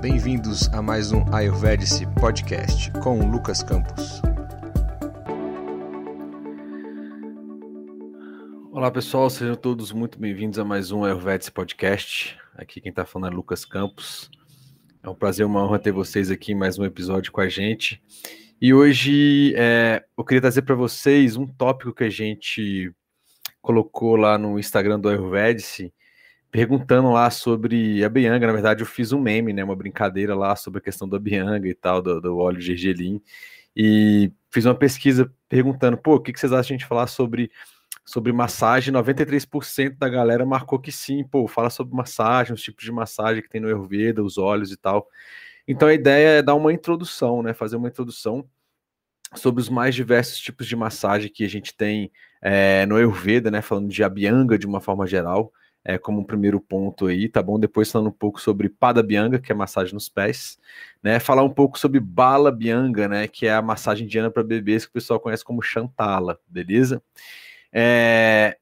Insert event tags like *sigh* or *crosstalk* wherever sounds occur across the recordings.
bem-vindos a mais um Ayurvedic Podcast com Lucas Campos. Olá pessoal, sejam todos muito bem-vindos a mais um Ayurvedic Podcast. Aqui quem está falando é Lucas Campos. É um prazer, uma honra ter vocês aqui em mais um episódio com a gente. E hoje é, eu queria trazer para vocês um tópico que a gente colocou lá no Instagram do Ayurvedic, perguntando lá sobre a Bianga. Na verdade, eu fiz um meme, né, uma brincadeira lá sobre a questão da Bianga e tal, do, do óleo gergelim. E fiz uma pesquisa perguntando, pô, o que, que vocês acham de a gente falar sobre, sobre massagem? 93% da galera marcou que sim, pô, fala sobre massagem, os tipos de massagem que tem no Ayurveda, os óleos e tal. Então a ideia é dar uma introdução, né, fazer uma introdução sobre os mais diversos tipos de massagem que a gente tem é, no Ayurveda, né, falando de Abhyanga de uma forma geral, é, como um primeiro ponto aí, tá bom? Depois falando um pouco sobre Pada Bianga, que é massagem nos pés, né? Falar um pouco sobre Bala Bianga, né? Que é a massagem indiana para bebês que o pessoal conhece como Chantala, beleza? É,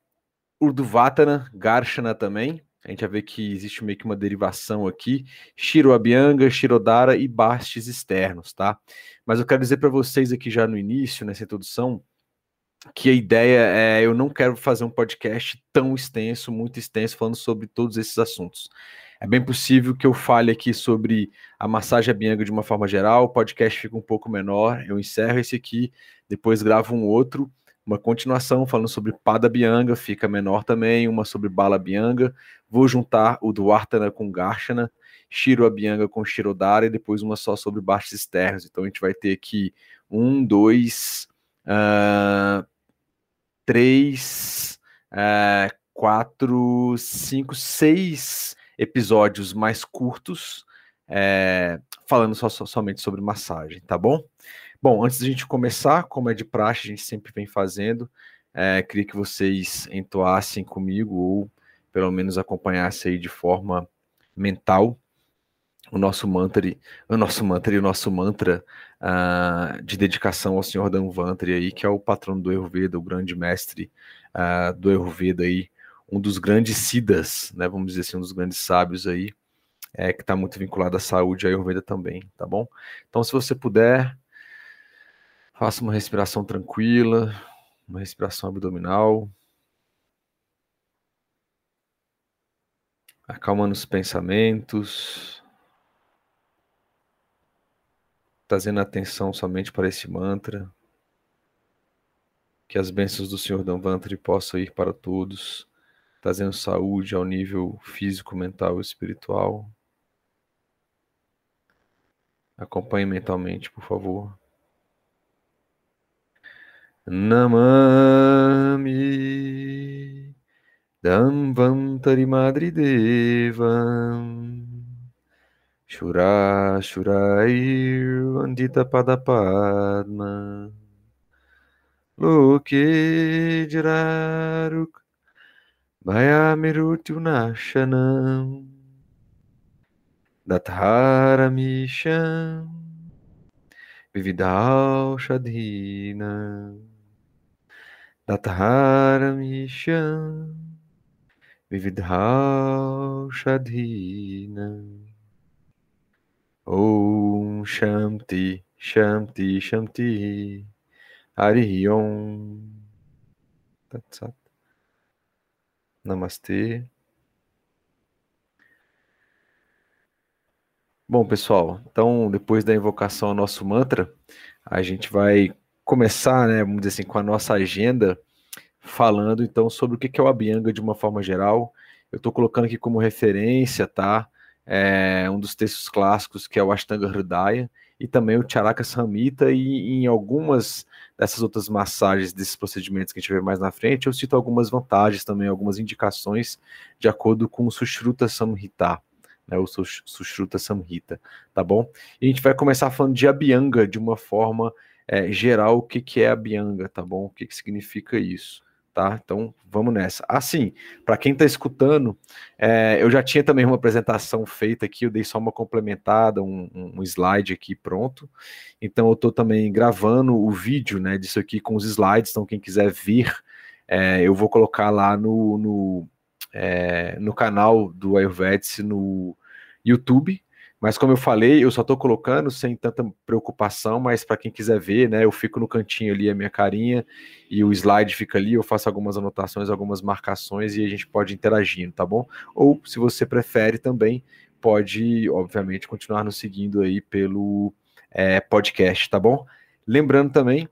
Urdhvatana, Garshana também, a gente vai ver que existe meio que uma derivação aqui, Shiroabianga, Shirodara e bastes externos, tá? Mas eu quero dizer para vocês aqui já no início, nessa introdução, que a ideia é eu não quero fazer um podcast tão extenso, muito extenso, falando sobre todos esses assuntos. É bem possível que eu fale aqui sobre a massagem abianga de uma forma geral, o podcast fica um pouco menor, eu encerro esse aqui, depois gravo um outro, uma continuação falando sobre Pada Bianga, fica menor também, uma sobre Bala Bianga, vou juntar o Duartana com Garshana, Shiro Abianga com Shirodara e depois uma só sobre baixos externos. Então a gente vai ter aqui um, dois, uh, três, é, quatro, cinco, seis episódios mais curtos, é, falando só, somente sobre massagem, tá bom? Bom, antes da gente começar, como é de praxe, a gente sempre vem fazendo, é, queria que vocês entoassem comigo ou pelo menos acompanhassem aí de forma mental o nosso mantra, o nosso mantra e o nosso mantra uh, de dedicação ao Senhor Danvantri aí, que é o patrono do Ayurveda, o grande mestre uh, do Ayurveda aí, um dos grandes siddhas, né, vamos dizer assim, um dos grandes sábios aí, é, que está muito vinculado à saúde e Ayurveda também, tá bom? Então, se você puder, faça uma respiração tranquila, uma respiração abdominal, acalmando os pensamentos, trazendo atenção somente para esse mantra. Que as bênçãos do Senhor Danvantri possam ir para todos, trazendo saúde ao nível físico, mental e espiritual. Acompanhe mentalmente, por favor. Namami Danvantari Madri Shura Shurair Vandita Padapadma Loke Jiraruk Dathara Misham Vividal Shadhina. Dathara Misham Vividal Shadhina Om Shanti, Shanti, Shanti, Hari Om. Tatsat. Namastê. Bom, pessoal, então depois da invocação ao nosso mantra, a gente vai começar, né, vamos dizer assim, com a nossa agenda, falando então sobre o que é o Abhyanga de uma forma geral. Eu estou colocando aqui como referência, tá? É, um dos textos clássicos que é o Ashtanga Hridaya, e também o Charaka Samhita, e, e em algumas dessas outras massagens, desses procedimentos que a gente vê mais na frente, eu cito algumas vantagens também, algumas indicações de acordo com o Sushruta Samhita, né, o Sushruta Samhita, tá bom? E a gente vai começar falando de Abhyanga de uma forma é, geral, o que, que é Abhyanga, tá bom? O que, que significa isso? Tá? Então vamos nessa. Assim, para quem está escutando, é, eu já tinha também uma apresentação feita aqui, eu dei só uma complementada, um, um slide aqui pronto. Então eu estou também gravando o vídeo, né, disso aqui com os slides. Então quem quiser vir, é, eu vou colocar lá no no, é, no canal do Ayurvedic no YouTube. Mas como eu falei, eu só estou colocando sem tanta preocupação, mas para quem quiser ver, né, eu fico no cantinho ali a minha carinha e o slide fica ali, eu faço algumas anotações, algumas marcações e a gente pode interagindo, tá bom? Ou se você prefere também, pode, obviamente, continuar nos seguindo aí pelo é, podcast, tá bom? Lembrando também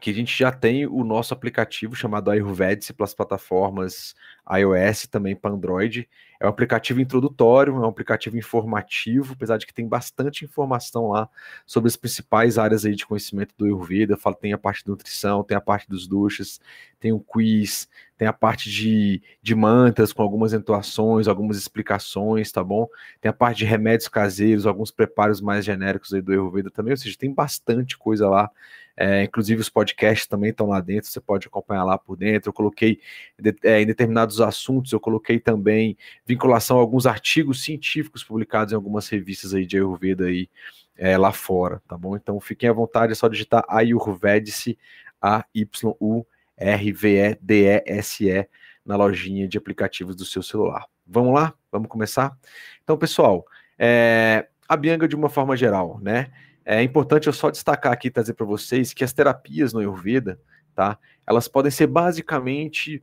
que a gente já tem o nosso aplicativo chamado Ayurvedic para as plataformas iOS, também para Android. É um aplicativo introdutório, é um aplicativo informativo, apesar de que tem bastante informação lá sobre as principais áreas aí de conhecimento do Ayurveda. Fala, tem a parte de nutrição, tem a parte dos duchas, tem um quiz, tem a parte de, de mantras com algumas entoações, algumas explicações, tá bom? Tem a parte de remédios caseiros, alguns preparos mais genéricos aí do Ayurveda também, ou seja, tem bastante coisa lá é, inclusive os podcasts também estão lá dentro, você pode acompanhar lá por dentro. Eu coloquei é, em determinados assuntos, eu coloquei também vinculação a alguns artigos científicos publicados em algumas revistas aí de Ayurveda aí, é, lá fora, tá bom? Então fiquem à vontade, é só digitar Ayurvedice, A-Y-U-R-V-E-D-E-S-E, na lojinha de aplicativos do seu celular. Vamos lá? Vamos começar? Então, pessoal, é, a Bianca de uma forma geral, né? É importante eu só destacar aqui, trazer para vocês que as terapias no Ayurveda, tá? Elas podem ser basicamente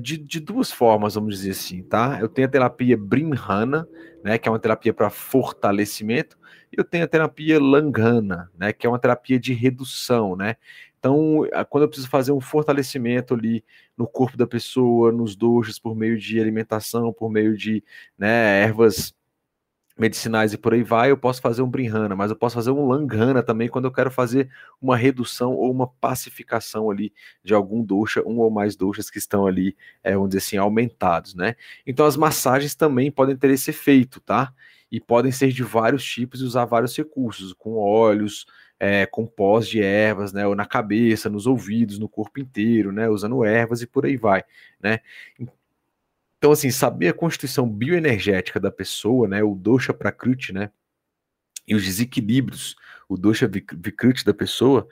de, de, duas formas, vamos dizer assim, tá? Eu tenho a terapia Brimhana, né, que é uma terapia para fortalecimento, e eu tenho a terapia Langana, né, que é uma terapia de redução, né? Então, quando eu preciso fazer um fortalecimento ali no corpo da pessoa, nos doshas, por meio de alimentação, por meio de né, ervas medicinais e por aí vai, eu posso fazer um Brinhana, mas eu posso fazer um Langhana também quando eu quero fazer uma redução ou uma pacificação ali de algum dosha, um ou mais doshas que estão ali, é, vamos dizer assim, aumentados, né? Então as massagens também podem ter esse efeito, tá? E podem ser de vários tipos e usar vários recursos, com óleos, é, com pós de ervas, né? Ou na cabeça, nos ouvidos, no corpo inteiro, né? Usando ervas e por aí vai, né? Então, assim, saber a constituição bioenergética da pessoa, né, o dosha prakriti, né, e os desequilíbrios, o dosha vikriti da pessoa,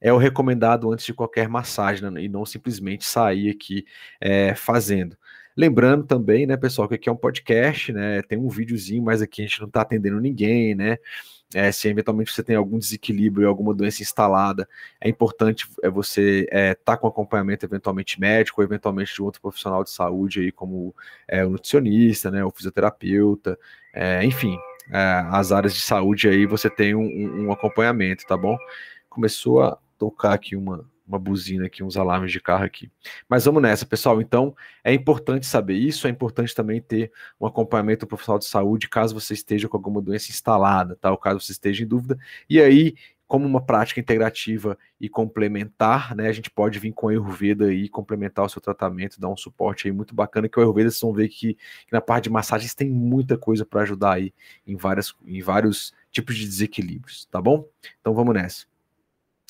é o recomendado antes de qualquer massagem, né, e não simplesmente sair aqui é, fazendo. Lembrando também, né, pessoal, que aqui é um podcast, né, tem um videozinho, mas aqui a gente não está atendendo ninguém, né, é, se eventualmente você tem algum desequilíbrio, alguma doença instalada, é importante é, você estar é, tá com acompanhamento eventualmente médico, ou eventualmente de outro profissional de saúde aí, como é, o nutricionista, né, o fisioterapeuta, é, enfim, é, as áreas de saúde aí você tem um, um acompanhamento, tá bom? Começou a tocar aqui uma, uma buzina aqui, uns alarmes de carro aqui. Mas vamos nessa, pessoal. Então, é importante saber isso, é importante também ter um acompanhamento profissional de saúde, caso você esteja com alguma doença instalada, tá? Ou caso você esteja em dúvida. E aí, como uma prática integrativa e complementar, né? A gente pode vir com a Ayurveda e complementar o seu tratamento, dar um suporte aí muito bacana, que o Ayurveda vocês vão ver que, que na parte de massagens tem muita coisa para ajudar aí em, várias, em vários tipos de desequilíbrios, tá bom? Então vamos nessa.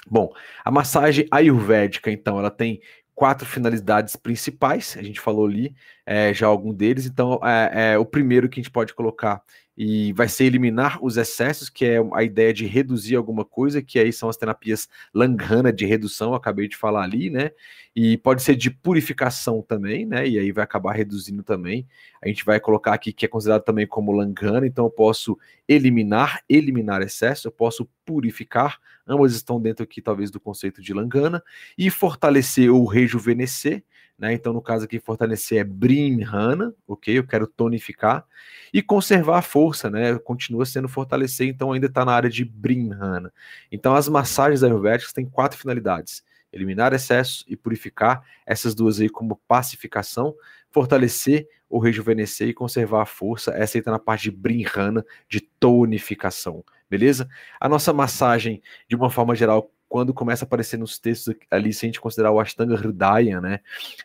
Bom, a massagem ayurvédica, então, ela tem quatro finalidades principais, a gente falou ali é, já algum deles, então é, é, o primeiro que a gente pode colocar e vai ser eliminar os excessos, que é a ideia de reduzir alguma coisa, que aí são as terapias Langhana de redução, acabei de falar ali, né? E pode ser de purificação também, né? E aí vai acabar reduzindo também. A gente vai colocar aqui que é considerado também como Langhana, então eu posso eliminar, eliminar excesso, eu posso purificar, ambas estão dentro aqui talvez do conceito de Langhana, e fortalecer ou rejuvenescer, né? Então, no caso aqui, fortalecer é Brimhana, ok? Eu quero tonificar e conservar a força, né? Continua sendo fortalecer, então ainda está na área de Brimhana. Então, as massagens ayurvédicas têm quatro finalidades: eliminar excesso e purificar, essas duas aí como pacificação, fortalecer ou rejuvenescer e conservar a força, essa aí está na parte de Brimhana, de tonificação, beleza? A nossa massagem, de uma forma geral, quando começa a aparecer nos textos ali, se a gente considerar o Ashtanga Hridaya, né,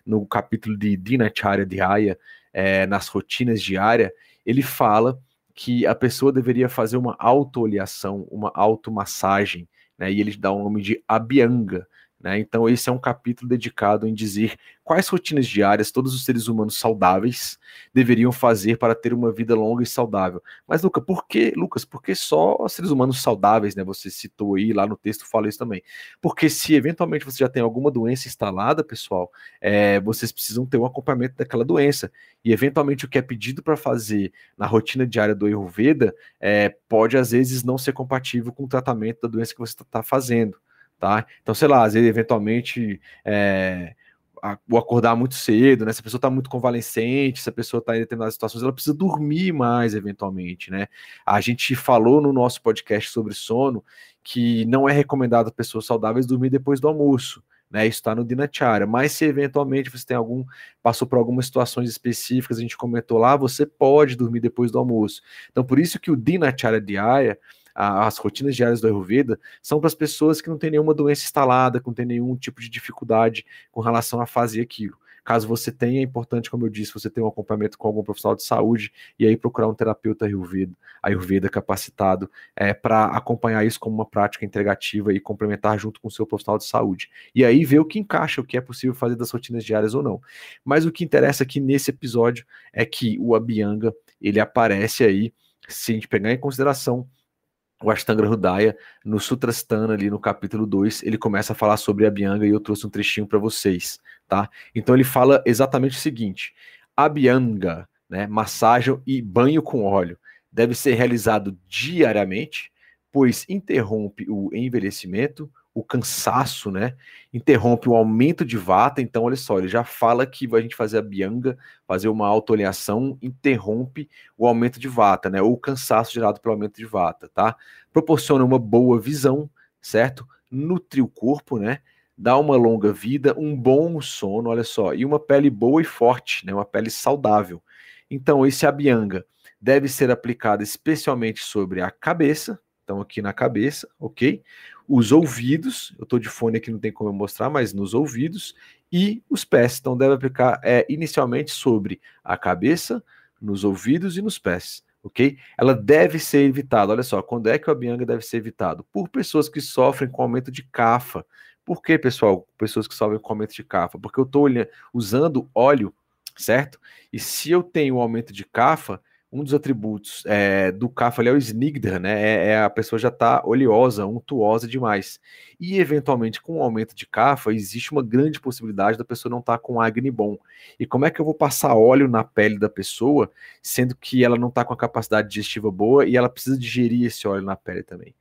no capítulo de Dinacharya Dhyaya, é, nas rotinas diárias, ele fala que a pessoa deveria fazer uma autooliação, uma automassagem, né, e ele dá o nome de Abhyanga, Né? Então, esse é um capítulo dedicado em dizer quais rotinas diárias todos os seres humanos saudáveis deveriam fazer para ter uma vida longa e saudável. Mas, Lucas, por que, Lucas, por que só seres humanos saudáveis, né? Você citou aí, lá no texto fala isso também. Porque se eventualmente você já tem alguma doença instalada, pessoal, é, vocês precisam ter um acompanhamento daquela doença. E eventualmente o que é pedido para fazer na rotina diária do Ayurveda é, pode, às vezes, não ser compatível com o tratamento da doença que você está tá fazendo tá? Então, sei lá, às vezes, eventualmente, é, a, o acordar muito cedo, né? Se a pessoa está muito convalescente, se a pessoa está em determinadas situações, ela precisa dormir mais, eventualmente, né? A gente falou no nosso podcast sobre sono que não é recomendado pessoas saudáveis dormir depois do almoço. Né, isso está no Dinacharya, mas se eventualmente você tem algum, passou por algumas situações específicas, a gente comentou lá, você pode dormir depois do almoço. Então, por isso que o Dinacharya Diária, as rotinas diárias do Ayurveda são para as pessoas que não têm nenhuma doença instalada, que não tem nenhum tipo de dificuldade com relação a fazer aquilo. Caso você tenha, é importante, como eu disse, você ter um acompanhamento com algum profissional de saúde e aí procurar um terapeuta Ayurveda, Ayurveda capacitado é, para acompanhar isso como uma prática integrativa e complementar junto com o seu profissional de saúde. E aí ver o que encaixa, o que é possível fazer das rotinas diárias ou não. Mas o que interessa aqui nesse episódio é que o Abhyanga, ele aparece aí, se a gente pegar em consideração o Ashtanga Hridaya, no Sutrasthana, ali no capítulo 2, ele começa a falar sobre a Bianga e eu trouxe um trechinho para vocês, tá? Então ele fala exatamente o seguinte: a Bianga, né, massagem e banho com óleo, deve ser realizado diariamente, pois interrompe o envelhecimento, o cansaço, né? Interrompe o aumento de vata. Então, olha só, ele já fala que a gente fazer a bianga, fazer uma autooleação, interrompe o aumento de vata, né? Ou o cansaço gerado pelo aumento de vata, tá? Proporciona uma boa visão, certo? Nutre o corpo, né? Dá uma longa vida, um bom sono, olha só, e uma pele boa e forte, né? Uma pele saudável. Então, esse abianga deve ser aplicado especialmente sobre a cabeça, então aqui na cabeça, ok? Os ouvidos, eu estou de fone aqui, não tem como eu mostrar, mas nos ouvidos, e os pés. Então deve aplicar é, inicialmente sobre a cabeça, nos ouvidos e nos pés. Ok? Ela deve ser evitada. Olha só, quando é que o abianga deve ser evitado? Por pessoas que sofrem com aumento de cafa. Por que, pessoal? Pessoas que sofrem com aumento de cafa? Porque eu estou usando óleo, certo? E se eu tenho um aumento de cafa, um dos atributos é, do Kafa é o Snigdha, né? É, é, a pessoa já está oleosa, untuosa demais. E, eventualmente, com o aumento de Kafa, existe uma grande possibilidade da pessoa não estar tá com Agni bom. E como é que eu vou passar óleo na pele da pessoa, sendo que ela não está com a capacidade digestiva boa e ela precisa digerir esse óleo na pele também?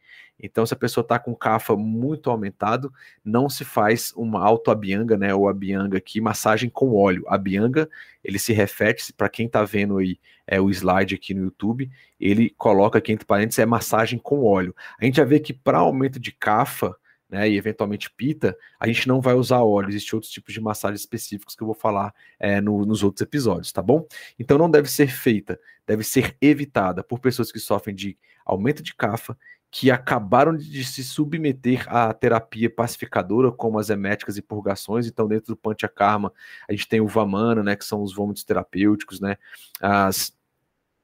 Então, se a pessoa está com CAFA muito aumentado, não se faz uma autoabianga, né? Ou abianga aqui, massagem com óleo. A bianga, ele se reflete, para quem está vendo aí é, o slide aqui no YouTube, ele coloca aqui entre parênteses, é massagem com óleo. A gente já vê que para aumento de CAFA, né, e eventualmente pita, a gente não vai usar óleo. Existem outros tipos de massagens específicos que eu vou falar é, no, nos outros episódios, tá bom? Então não deve ser feita, deve ser evitada por pessoas que sofrem de aumento de CAFA que acabaram de se submeter à terapia pacificadora, como as eméticas e purgações. Então, dentro do Panchakarma, a gente tem o Vamana, né, que são os vômitos terapêuticos, né, as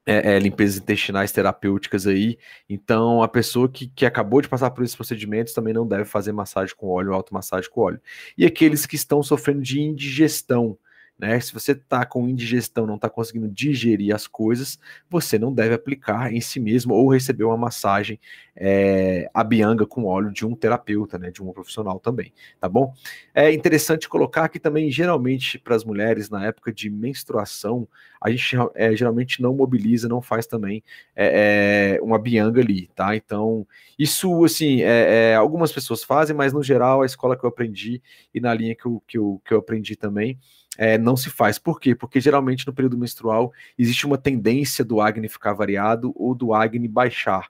é, é, limpezas intestinais terapêuticas aí. Então, a pessoa que, que acabou de passar por esses procedimentos também não deve fazer massagem com óleo, automassagem com óleo. E aqueles que estão sofrendo de indigestão, né? Se você está com indigestão, não está conseguindo digerir as coisas, você não deve aplicar em si mesmo ou receber uma massagem é, abianga com óleo de um terapeuta, né? De um profissional também, tá bom? É interessante colocar aqui também, geralmente, para as mulheres, na época de menstruação, a gente é, geralmente não mobiliza, não faz também é, é uma bianga ali, tá? Então, isso, assim, é, é, algumas pessoas fazem, mas no geral, a escola que eu aprendi e na linha que eu, que eu, que eu aprendi também é, não se faz. Por quê? Porque geralmente no período menstrual existe uma tendência do Agni ficar variado ou do Agni baixar.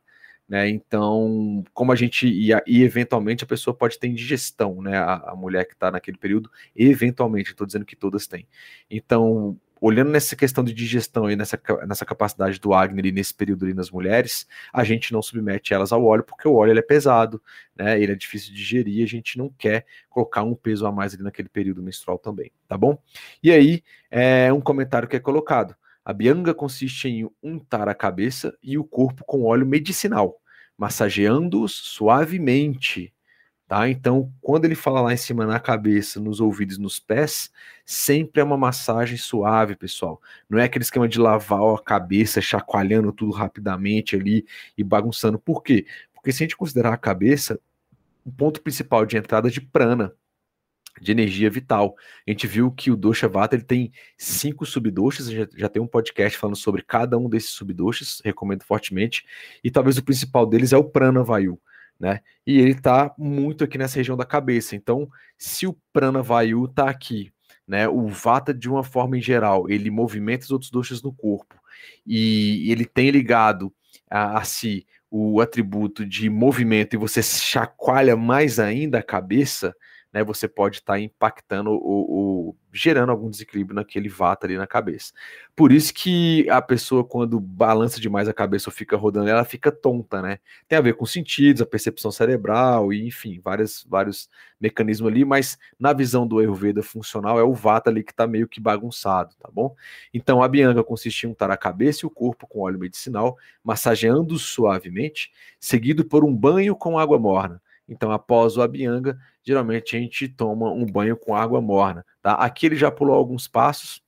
Né? Então, como a gente e, e eventualmente a pessoa pode ter indigestão, né? A, a mulher que está naquele período, eventualmente, estou dizendo que todas têm. Então, olhando nessa questão de digestão e nessa, nessa capacidade do Agni nesse período ali nas mulheres, a gente não submete elas ao óleo, porque o óleo ele é pesado, né? Ele é difícil de digerir, a gente não quer colocar um peso a mais ali naquele período menstrual também, tá bom? E aí, é um comentário que é colocado. A bianga consiste em untar a cabeça e o corpo com óleo medicinal, massageando-os suavemente tá? Então, quando ele fala lá em cima na cabeça, nos ouvidos, nos pés, sempre é uma massagem suave, pessoal. Não é aquele esquema de lavar a cabeça, chacoalhando tudo rapidamente ali e bagunçando. Por quê? Porque se a gente considerar a cabeça, o ponto principal de entrada de prana, de energia vital. A gente viu que o dosha vata ele tem cinco subdoshas, já, já tem um podcast falando sobre cada um desses subdoshas, recomendo fortemente, e talvez o principal deles é o prana vayu, né? E ele está muito aqui nessa região da cabeça. Então, se o prana vayu está aqui, né, o vata de uma forma em geral, ele movimenta os outros doshas no corpo e ele tem ligado a, a si o atributo de movimento e você chacoalha mais ainda a cabeça, né, você pode estar tá impactando o, o, gerando algum desequilíbrio naquele vata ali na cabeça. Por isso que a pessoa, quando balança demais a cabeça ou fica rodando, ela fica tonta, né? Tem a ver com sentidos, a percepção cerebral, e enfim, vários, vários mecanismos ali, mas na visão do Ayurveda funcional é o vata ali que está meio que bagunçado, tá bom? Então a Bianga consiste em untar a cabeça e o corpo com óleo medicinal, massageando suavemente, seguido por um banho com água morna. Então, após o Abianga, geralmente a gente toma um banho com água morna. Tá? Aqui ele já pulou alguns passos,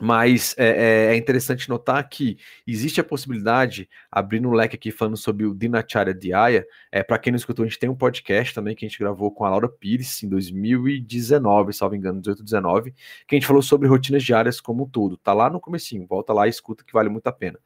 mas é, é, é interessante notar que existe a possibilidade, abrindo um leque aqui falando sobre o Dinacharya Dhyaya, é, para quem não escutou, a gente tem um podcast também que a gente gravou com a Laura Pires em 2019, salvo engano, 18, 19, que a gente falou sobre rotinas diárias como um todo. Tá lá no comecinho, volta lá e escuta que vale muito a pena.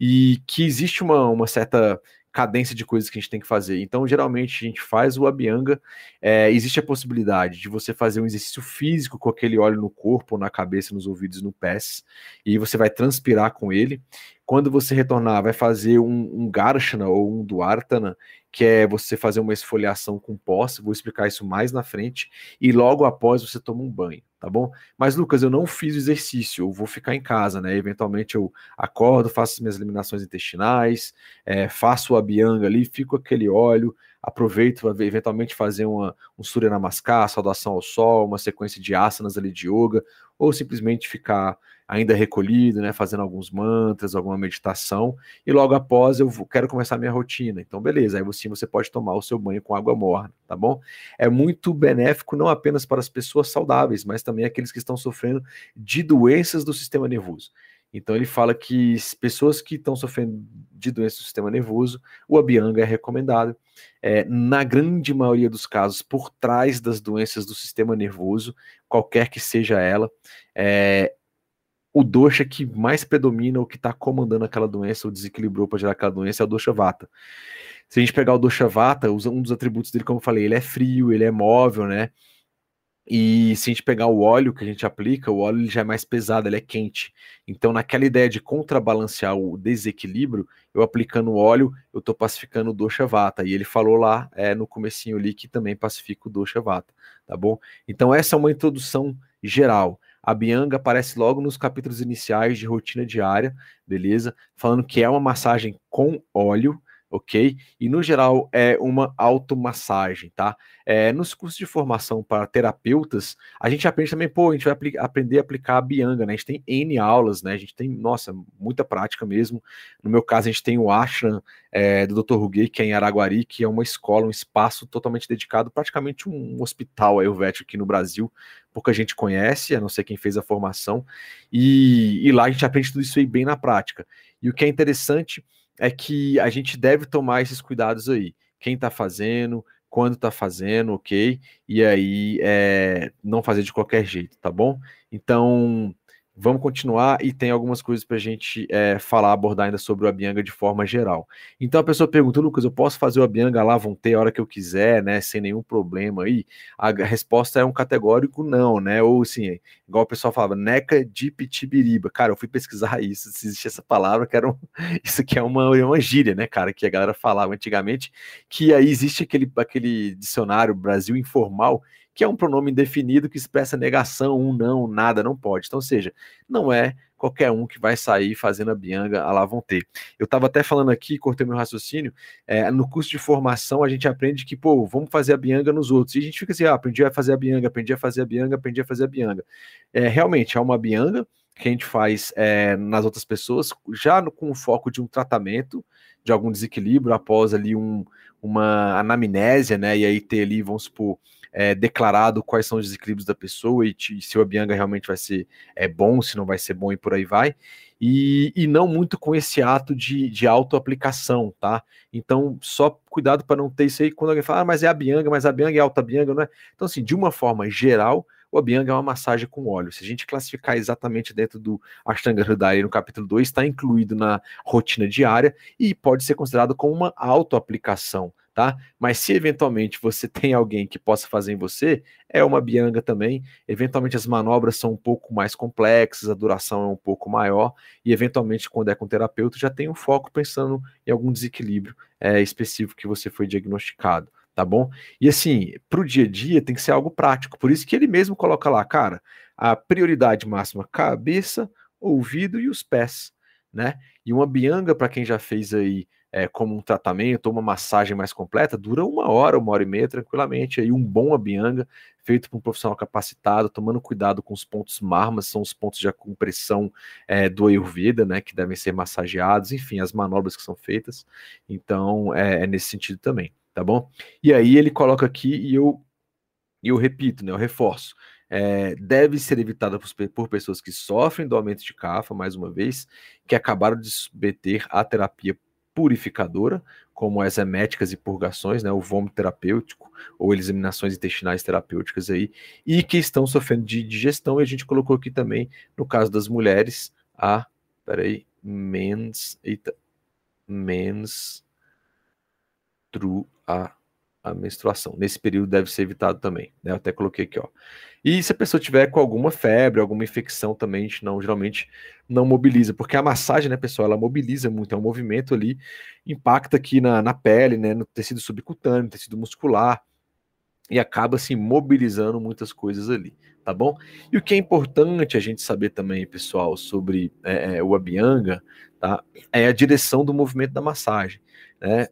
E que existe uma, uma certa cadência de coisas que a gente tem que fazer. Então, geralmente, a gente faz o Abianga. É, existe a possibilidade de você fazer um exercício físico com aquele óleo no corpo, na cabeça, nos ouvidos, no pés, e você vai transpirar com ele. Quando você retornar, vai fazer um, um Garshana ou um Duartana, que é você fazer uma esfoliação com posse. Vou explicar isso mais na frente. E logo após você toma um banho tá bom? Mas, Lucas, eu não fiz o exercício, eu vou ficar em casa, né? Eventualmente eu acordo, faço as minhas eliminações intestinais, é, faço a bianga ali, fico aquele óleo, aproveito para eventualmente fazer uma, um Surya Namaskar, saudação ao sol, uma sequência de asanas ali de yoga, ou simplesmente ficar ainda recolhido, né, fazendo alguns mantras, alguma meditação, e logo após eu quero começar minha rotina. Então, beleza, aí você, você pode tomar o seu banho com água morna, tá bom? É muito benéfico não apenas para as pessoas saudáveis, mas também aqueles que estão sofrendo de doenças do sistema nervoso. Então ele fala que pessoas que estão sofrendo de doença do sistema nervoso, o Abianga é recomendado. É, na grande maioria dos casos, por trás das doenças do sistema nervoso, qualquer que seja ela, é, o dosha que mais predomina, o que está comandando aquela doença, ou desequilibrou para gerar aquela doença, é o dosha vata. Se a gente pegar o dosha vata, um dos atributos dele, como eu falei, ele é frio, ele é móvel, né? E se a gente pegar o óleo que a gente aplica, o óleo ele já é mais pesado, ele é quente. Então, naquela ideia de contrabalancear o desequilíbrio, eu aplicando óleo, eu estou pacificando o dosha vata. E ele falou lá é, no comecinho ali que também pacifica o dosha vata, tá bom? Então, essa é uma introdução geral. A Bianga aparece logo nos capítulos iniciais de rotina diária, beleza? Falando que é uma massagem com óleo, ok? E no geral é uma automassagem, tá? É, nos cursos de formação para terapeutas, a gente aprende também, pô, a gente vai aprender a aplicar a Bianga, né? A gente tem N aulas, né? A gente tem, nossa, muita prática mesmo. No meu caso, a gente tem o ashram é, do Dr. Ruguei, que é em Araguari, que é uma escola, um espaço totalmente dedicado, praticamente um hospital ayurvédico aqui no Brasil. Pouca gente conhece, a não ser quem fez a formação. E, e lá a gente aprende tudo isso aí bem na prática. E o que é interessante é que a gente deve tomar esses cuidados aí. Quem está fazendo, quando está fazendo, ok? E aí é, não fazer de qualquer jeito, tá bom? Então, Vamos continuar e tem algumas coisas para a gente é, falar, abordar ainda sobre o Abianga de forma geral. Então a pessoa pergunta, Lucas, eu posso fazer o Abianga lá, vão ter a hora que eu quiser, né? Sem nenhum problema aí? A resposta é um categórico não, né? Ou assim, igual o pessoal falava, neca de pitibiriba. Cara, eu fui pesquisar *laughs* isso, se existe essa palavra, que era um, *laughs* isso aqui é uma, uma gíria, né, cara? Que a galera falava antigamente, que aí existe aquele, aquele dicionário Brasil informal que é um pronome indefinido que expressa negação, um não, nada, não pode. Então, ou seja, não é qualquer um que vai sair fazendo a bianga, a lá vão ter. Eu estava até falando aqui, cortei meu raciocínio, é, no curso de formação a gente aprende que, pô, vamos fazer a bianga nos outros. E a gente fica assim, ah, aprendi a fazer a bianga, aprendi a fazer a bianga, aprendi a fazer a bianga. É, realmente, é uma bianga que a gente faz é, nas outras pessoas, já no, com o foco de um tratamento, de algum desequilíbrio após ali um, uma anamnésia, né? E aí ter ali, vamos supor, é, declarado quais são os desequilíbrios da pessoa e, e se o Abianga realmente vai ser é, bom, se não vai ser bom e por aí vai. E, e não muito com esse ato de, de auto-aplicação, tá? Então, só cuidado para não ter isso aí quando alguém fala, ah, mas é a Bianga, mas a Bianga é alta Bianga, não é? Então, assim, de uma forma geral, o Abianga é uma massagem com óleo. Se a gente classificar exatamente dentro do Ashtanga Hridaya no capítulo 2, está incluído na rotina diária e pode ser considerado como uma auto-aplicação tá? Mas se eventualmente você *laughs* tem alguém que possa fazer em você, é uma bianga também. Eventualmente as manobras são um pouco mais complexas, a duração é um pouco maior, e eventualmente, quando é com terapeuta, já tem um foco pensando em algum desequilíbrio é, específico que você foi diagnosticado, tá bom? E assim, para o dia a dia tem que ser algo prático, por isso que ele mesmo coloca lá, cara, a prioridade máxima, cabeça, ouvido e os pés, né? E uma bianga, para quem já fez aí é, como um tratamento ou uma massagem mais completa, dura uma hora, uma hora e meia tranquilamente. Aí um bom abianga feito por um profissional capacitado, tomando cuidado com os pontos marmas, são os pontos de compressão é, do Ayurveda, né, que devem ser massageados, enfim, as manobras que são feitas. Então, é, é nesse sentido também, tá bom? E aí ele coloca aqui e eu, eu repito, né, eu reforço. É, deve ser evitada por, por, pessoas que sofrem do aumento de cafa, mais uma vez, que acabaram de submeter à terapia purificadora, como as eméticas e purgações, né, o vômito terapêutico ou eliminações intestinais terapêuticas aí, e que estão sofrendo de digestão, e a gente colocou aqui também, no caso das mulheres, a, peraí, mens, eita, mens, tru, a a menstruação. Nesse período deve ser evitado também, né? Eu até coloquei aqui, ó. E se a pessoa tiver com alguma febre, alguma infecção também, a gente não, geralmente não mobiliza, porque a massagem, né, pessoal, ela mobiliza muito, é um movimento ali, impacta aqui na, na pele, né, no tecido subcutâneo, no tecido muscular, e acaba assim mobilizando muitas coisas ali, tá bom? E o que é importante a gente saber também, pessoal, sobre é, é o Abianga, tá? É a direção do movimento da massagem, né?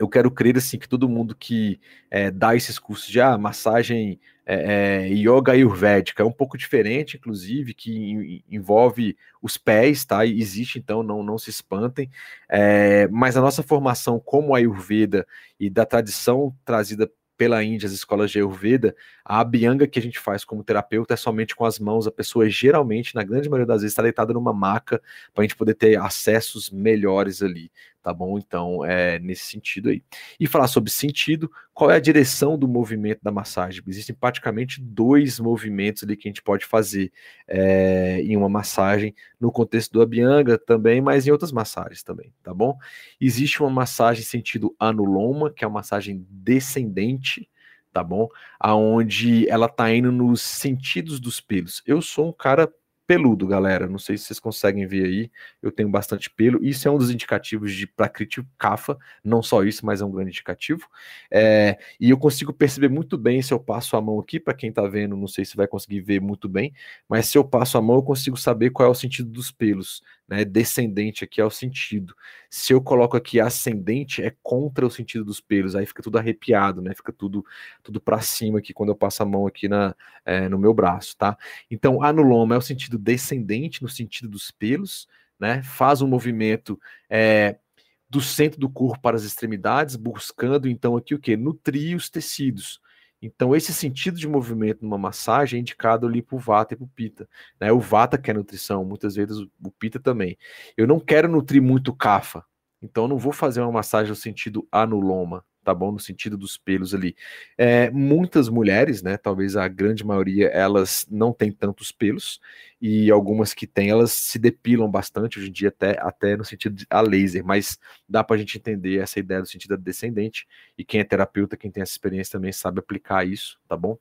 Eu quero crer assim que todo mundo que é, dá esses cursos de ah, massagem é, é, yoga ayurvédica é um pouco diferente, inclusive, que envolve os pés, tá? Existe, então, não, não se espantem. É, mas a nossa formação como Ayurveda e da tradição trazida pela Índia, as escolas de Ayurveda, a abhyanga que a gente faz como terapeuta é somente com as mãos. A pessoa geralmente, na grande maioria das vezes, está deitada numa maca para a gente poder ter acessos melhores ali, tá bom? Então, é nesse sentido aí. E falar sobre sentido, qual é a direção do movimento da massagem? Existem praticamente dois movimentos ali que a gente pode fazer é, em uma massagem, no contexto do abhyanga também, mas em outras massagens também, tá bom? Existe uma massagem sentido anuloma, que é uma massagem descendente, tá bom? Aonde ela tá indo nos sentidos dos pelos. Eu sou um cara peludo, galera. Não sei se vocês conseguem ver aí. Eu tenho bastante pelo. Isso é um dos indicativos de Prakriti Kapha. Não só isso, mas é um grande indicativo. É, e eu consigo perceber muito bem se eu passo a mão aqui. Para quem está vendo, não sei se vai conseguir ver muito bem. Mas se eu passo a mão, eu consigo saber qual é o sentido dos pelos. Né? Descendente aqui é o sentido. Se eu coloco aqui ascendente, é contra o sentido dos pelos. Aí fica tudo arrepiado, né? Fica tudo tudo para cima aqui quando eu passo a mão aqui na, é, no meu braço, tá? Então, anuloma é o sentido descendente no sentido dos pelos, né? Faz um movimento é, do centro do corpo para as extremidades, buscando então aqui o que? Nutrir os tecidos. Então, esse sentido de movimento numa massagem é indicado ali para o Vata e para o Pita. Né? O Vata quer nutrição, muitas vezes o Pita também. Eu não quero nutrir muito o Kapha, então eu não vou fazer uma massagem no sentido anuloma tá bom? No sentido dos pelos ali. É, muitas mulheres, né? Talvez a grande maioria, elas não têm tantos pelos, e algumas que têm, elas se depilam bastante hoje em dia, até, até no sentido de, a laser, mas dá pra gente entender essa ideia do sentido descendente, e quem é terapeuta, quem tem essa experiência também sabe aplicar isso, tá bom?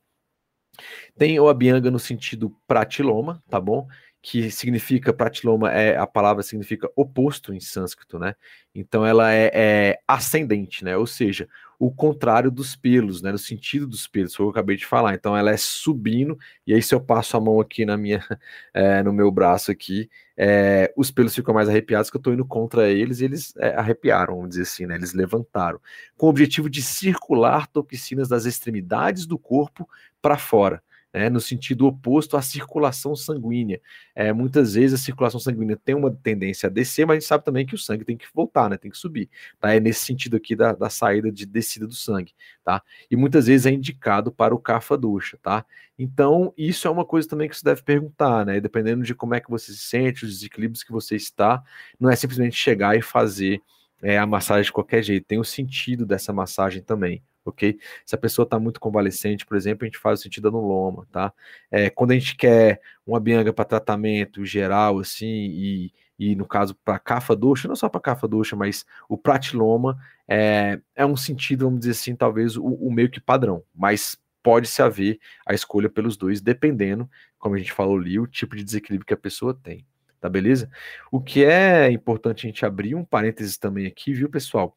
Tem o Abhyanga no sentido pratiloma, tá bom? Que significa pratiloma é a palavra significa oposto em sânscrito, né? Então ela é, é, ascendente, né? Ou seja, o contrário dos pelos, né? No sentido dos pelos, foi o que eu acabei de falar. Então ela é subindo e aí se eu passo a mão aqui na minha, *laughs* é, no meu braço aqui, é, os pelos ficam mais arrepiados que eu estou indo contra eles e eles é, arrepiaram, vamos dizer assim, né? Eles levantaram, com o objetivo de circular toxinas das extremidades do corpo para fora né, no sentido oposto à circulação sanguínea. É, muitas vezes a circulação sanguínea tem uma tendência a descer, mas a gente sabe também que o sangue tem que voltar, né, tem que subir. Tá? É nesse sentido aqui da, da saída de descida do sangue. Tá? E muitas vezes é indicado para o cafa ducha. Tá? Então, isso é uma coisa também que você deve perguntar, né? Dependendo de como é que você se sente, os desequilíbrios que você está, não é simplesmente chegar e fazer é, a massagem de qualquer jeito, tem o sentido dessa massagem também ok? Se a pessoa está muito convalescente, por exemplo, a gente faz o sentido loma, tá? É, quando a gente quer uma bianga para tratamento geral, assim, e, e no caso para cafa ducha, não só para cafa ducha, mas o pratiloma é, é um sentido, vamos dizer assim, talvez o, o meio que padrão, mas pode-se haver a escolha pelos dois, dependendo, como a gente falou ali, o tipo de desequilíbrio que a pessoa tem. Tá beleza? O que é importante a gente abrir um parênteses também aqui, viu, pessoal?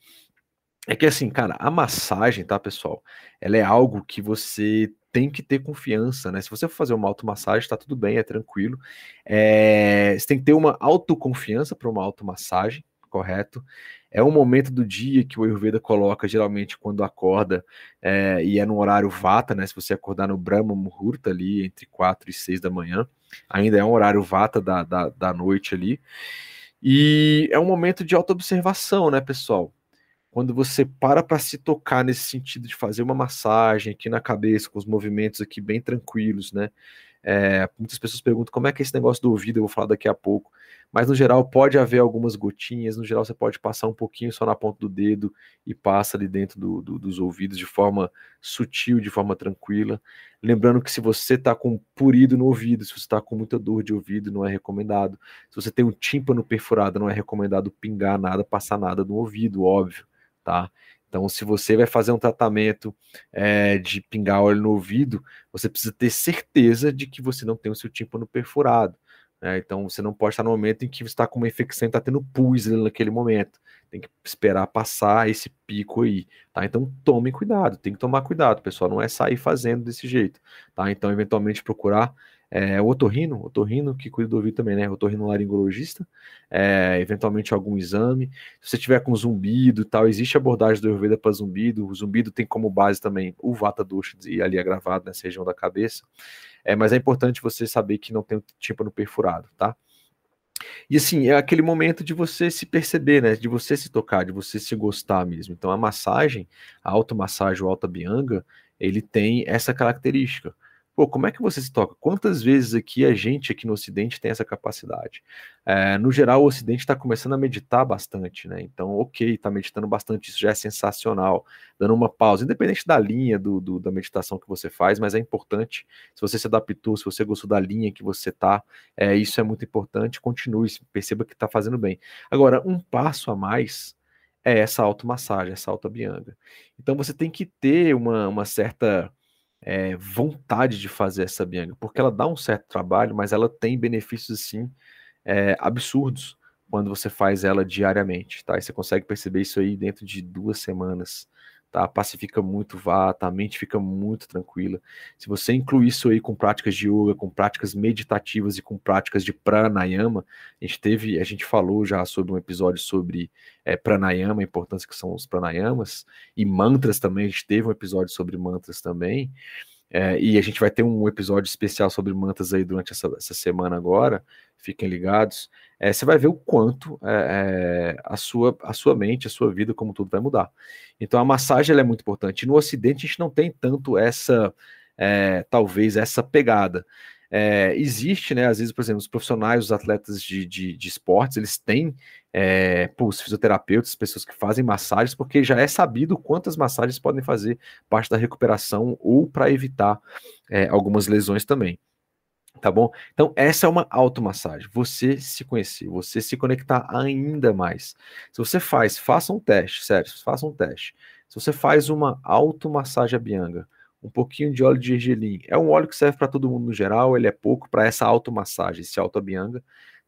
É que assim, cara, a massagem, tá, pessoal? Ela é algo que você tem que ter confiança, né? Se você for fazer uma automassagem, tá tudo bem, é tranquilo. É... Você tem que ter uma autoconfiança para uma automassagem, correto? É um momento do dia que o Ayurveda coloca, geralmente, quando acorda, é... e é no horário Vata, né? Se você acordar no Brahma Muhurta ali, entre 4 e 6 da manhã, ainda é um horário Vata da, da, da noite ali. E é um momento de autoobservação, né, pessoal? quando você para para se tocar nesse sentido de fazer uma massagem aqui na cabeça, com os movimentos aqui bem tranquilos, né? É, muitas pessoas perguntam como é que é esse negócio do ouvido, eu vou falar daqui a pouco. Mas no geral pode haver algumas gotinhas, no geral você pode passar um pouquinho só na ponta do dedo e passa ali dentro do, do, dos ouvidos de forma sutil, de forma tranquila. Lembrando que se você está com purido no ouvido, se você está com muita dor de ouvido, não é recomendado. Se você tem um tímpano perfurado, não é recomendado pingar nada, passar nada no ouvido, óbvio tá? Então, se você vai fazer um tratamento é, de pingar óleo no ouvido, você precisa ter certeza de que você não tem o seu tímpano perfurado. Né? Então, você não pode estar no momento em que você está com uma infecção e está tendo pus naquele momento. Tem que esperar passar esse pico aí, tá? Então, tome cuidado, tem que tomar cuidado, pessoal. Não é sair fazendo desse jeito, tá? Então, eventualmente, procurar é, o otorrino, otorrino que cuida do ouvido também, né? Otorrino laringologista, é, eventualmente algum exame. Se você tiver com zumbido e tal, existe abordagem do Ayurveda para zumbido. O zumbido tem como base também o Vata Dosha ali agravado nessa região da cabeça. É, mas é importante você saber que não tem o tímpano perfurado, tá? E assim, é aquele momento de você se perceber, né? De você se tocar, de você se gostar mesmo. Então a massagem, a automassagem, o alta bianga, ele tem essa característica. Pô, como é que você se toca? Quantas vezes aqui a gente aqui no Ocidente tem essa capacidade? É, no geral, o Ocidente está começando a meditar bastante, né? Então, ok, está meditando bastante, isso já é sensacional. Dando uma pausa, independente da linha do, do, da meditação que você faz, mas é importante. Se você se adaptou, se você gostou da linha que você está, é, isso é muito importante. Continue, perceba que está fazendo bem. Agora, um passo a mais é essa automassagem, essa autobianga. Então, você tem que ter uma, uma certa é, vontade de fazer essa Bianca, porque ela dá um certo trabalho, mas ela tem benefícios assim é, absurdos quando você faz ela diariamente, tá? E você consegue perceber isso aí dentro de duas semanas, tá? Pacifica muito vata, a mente fica muito tranquila. Se você incluir isso aí com práticas de yoga, com práticas meditativas e com práticas de pranayama, a gente teve, a gente falou já sobre um episódio sobre é, pranayama, a importância que são os pranayamas, e mantras também, a gente teve um episódio sobre mantras também. É, e a gente vai ter um episódio especial sobre mantras aí durante essa, essa semana agora, fiquem ligados. É, você vai ver o quanto é, a, sua, a sua mente, a sua vida, como tudo vai mudar. Então a massagem é muito importante. No Ocidente a gente não tem tanto essa, talvez, essa pegada. É, existe, né? Às vezes, por exemplo, os profissionais, os atletas de, de, de esportes, eles têm é, os fisioterapeutas, pessoas que fazem massagens, porque já é sabido quantas massagens podem fazer parte da recuperação ou para evitar é, algumas lesões também. Tá bom? Então, essa é uma automassagem. Você se conhecer, você se conectar ainda mais. Se você faz, faça um teste, sério, faça um teste. Se você faz uma automassagem Bianga, um pouquinho de óleo de gergelim. É um óleo que serve para todo mundo no geral, ele é pouco para essa automassagem, esse autoabianga,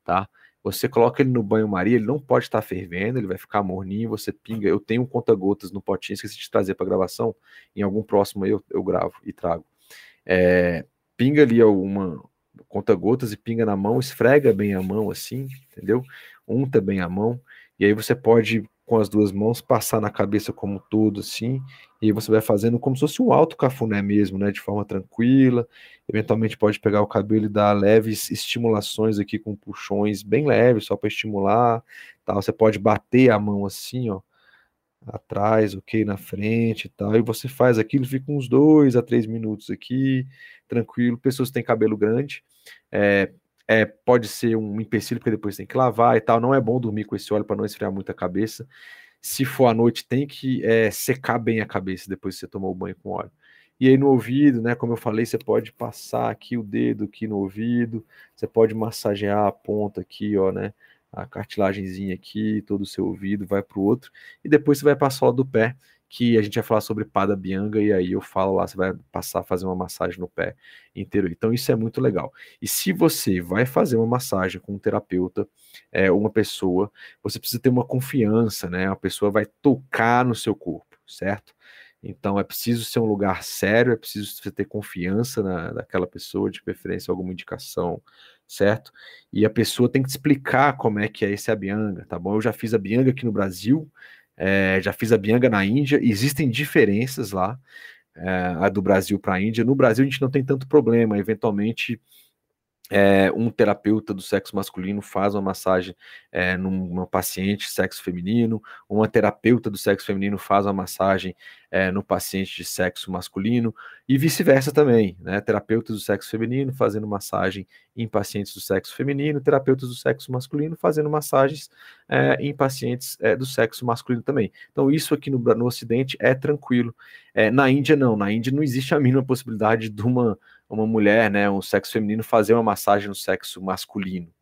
tá? Você coloca ele no banho-maria, ele não pode estar tá fervendo, ele vai ficar morninho, você pinga. Eu tenho um conta-gotas no potinho, esqueci de trazer para gravação. Em algum próximo aí eu, eu gravo e trago. É, pinga ali alguma conta-gotas e pinga na mão, esfrega bem a mão assim, entendeu? Unta bem a mão. E aí você pode com as duas mãos, passar na cabeça como um todo, assim, e você vai fazendo como se fosse um alto cafuné mesmo, né, de forma tranquila. Eventualmente pode pegar o cabelo e dar leves estimulações aqui com puxões bem leves, só para estimular, tal. Você pode bater a mão assim, ó, atrás, ok, na frente e tal, e você faz aquilo, fica uns dois a três minutos aqui, tranquilo. Pessoas que têm cabelo grande, é, é, pode ser um empecilho, porque depois tem que lavar e tal. Não é bom dormir com esse óleo para não esfriar muito a cabeça. Se for à noite, tem que é, secar bem a cabeça depois que você tomou o banho com óleo. E aí no ouvido, né? Como eu falei, você pode passar aqui o dedo aqui no ouvido, você pode massagear a ponta aqui, ó, né? A cartilagemzinha aqui, todo o seu ouvido vai para o outro, e depois você vai passar o do pé que a gente vai falar sobre Pada Bianga, e aí eu falo lá, você vai passar a fazer uma massagem no pé inteiro. Então isso é muito legal. E se você vai fazer uma massagem com um terapeuta, é, uma pessoa, você precisa ter uma confiança, né? A pessoa vai tocar no seu corpo, certo? Então é preciso ser um lugar sério, é preciso você ter confiança na, naquela pessoa, de preferência alguma indicação, certo? E a pessoa tem que te explicar como é que é esse Abianga, tá bom? Eu já fiz a Bianga aqui no Brasil, é, já fiz a Bianga na Índia, existem diferenças lá, é, a do Brasil para a Índia. No Brasil a gente não tem tanto problema, eventualmente é, um terapeuta do sexo masculino faz uma massagem é, numa paciente sexo feminino, uma terapeuta do sexo feminino faz uma massagem é, no paciente de sexo masculino, e vice-versa também, né? Terapeutas do sexo feminino fazendo massagem em pacientes do sexo feminino, terapeutas do sexo masculino fazendo massagens é, em pacientes é, do sexo masculino também. Então, isso aqui no, no Ocidente é tranquilo. É, na Índia, não. Na Índia não existe a mínima possibilidade de uma uma mulher, né, um sexo feminino, fazer uma massagem no sexo masculino,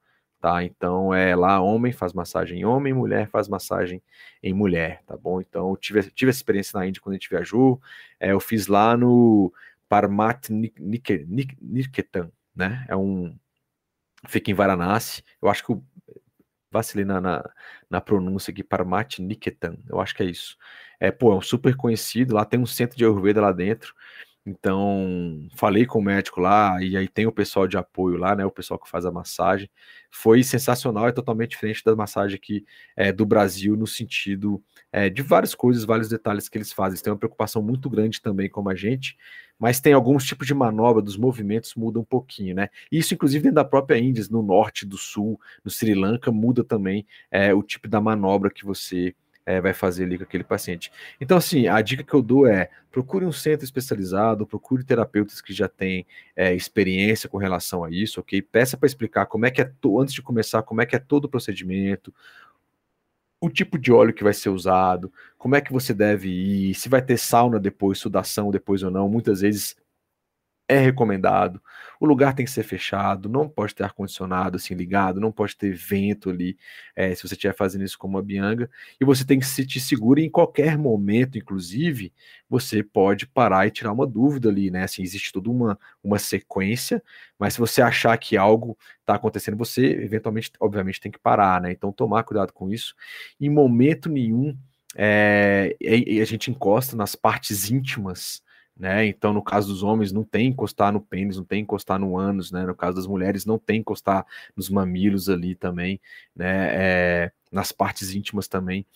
tá? Então é lá homem faz massagem em homem, mulher faz massagem em mulher, tá bom? Então tive, tive essa experiência na Índia quando a gente viajou, é, eu fiz lá no Parmat Niketan, né? É um fica em Varanasi. Eu acho que eu vacilei na, na, na pronúncia aqui, Parmat Niketan. Eu acho que é isso. É, pô, é um super conhecido. Lá tem um centro de Ayurveda lá dentro. Então, falei com o médico lá, e aí tem o pessoal de apoio lá, né? O pessoal que faz a massagem. Foi sensacional, é totalmente diferente da massagem aqui é, do Brasil, no sentido é, de várias coisas, vários detalhes que eles fazem. Eles têm uma preocupação muito grande também, como a gente, mas tem alguns tipos de manobra dos movimentos muda um pouquinho, né? Isso, inclusive, dentro da própria Índia, no norte, do sul, no Sri Lanka, muda também é, o tipo da manobra que você é, vai fazer ali com aquele paciente. Então, assim, a dica que eu dou é procure um centro especializado, procure terapeutas que já têm é, experiência com relação a isso, ok? Peça para explicar como é que é, antes de começar, como é que é todo o procedimento, o tipo de óleo que vai ser usado, como é que você deve ir, se vai ter sauna depois, sudação depois ou não. Muitas vezes é recomendado. O lugar tem que ser fechado, não pode ter ar-condicionado assim ligado, não pode ter vento ali, é, se você estiver fazendo isso com uma bianga, e você tem que se sentir seguro em qualquer momento, inclusive, você pode parar e tirar uma dúvida ali, né? Assim, existe toda uma, uma sequência, mas se você achar que algo está acontecendo, você eventualmente, obviamente, tem que parar, né? Então, tomar cuidado com isso. Em momento nenhum, é, a gente encosta nas partes íntimas né? Então, no caso dos homens, não tem encostar no pênis, não tem encostar no ânus, né? No caso das mulheres, não tem encostar nos mamilos ali também, né? É, nas partes íntimas também,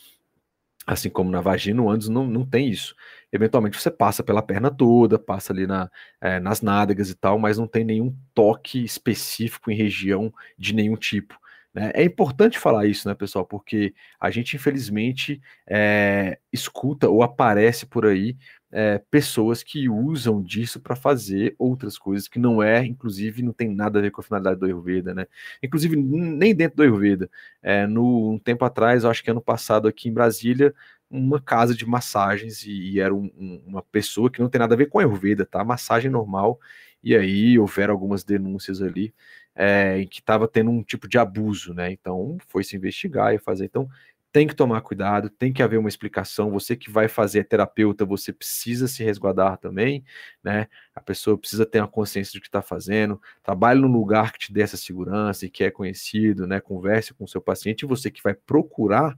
assim como na vagina, no ânus não, não tem isso. Eventualmente você passa pela perna toda, passa ali na, é, nas nádegas e tal, mas não tem nenhum toque específico em região de nenhum tipo. Né? É importante falar isso, né, pessoal? Porque a gente, infelizmente, é, escuta ou aparece por aí é, pessoas que usam disso para fazer outras coisas que não é, inclusive, não tem nada a ver com a finalidade do Ayurveda, né? Inclusive, nem dentro do Ayurveda. É, no, um tempo atrás, acho que ano passado aqui em Brasília, uma casa de massagens e, e era um, um, uma pessoa que não tem nada a ver com a Ayurveda, tá? Massagem normal. E aí houveram algumas denúncias ali é, em que estava tendo um tipo de abuso, né? Então foi se investigar e fazer. Então tem que tomar cuidado, tem que haver uma explicação. Você que vai fazer terapeuta, você precisa se resguardar também, né? A pessoa precisa ter uma consciência do que está fazendo. Trabalhe num lugar que te dê essa segurança e que é conhecido, né? Converse com o seu paciente. E você que vai procurar,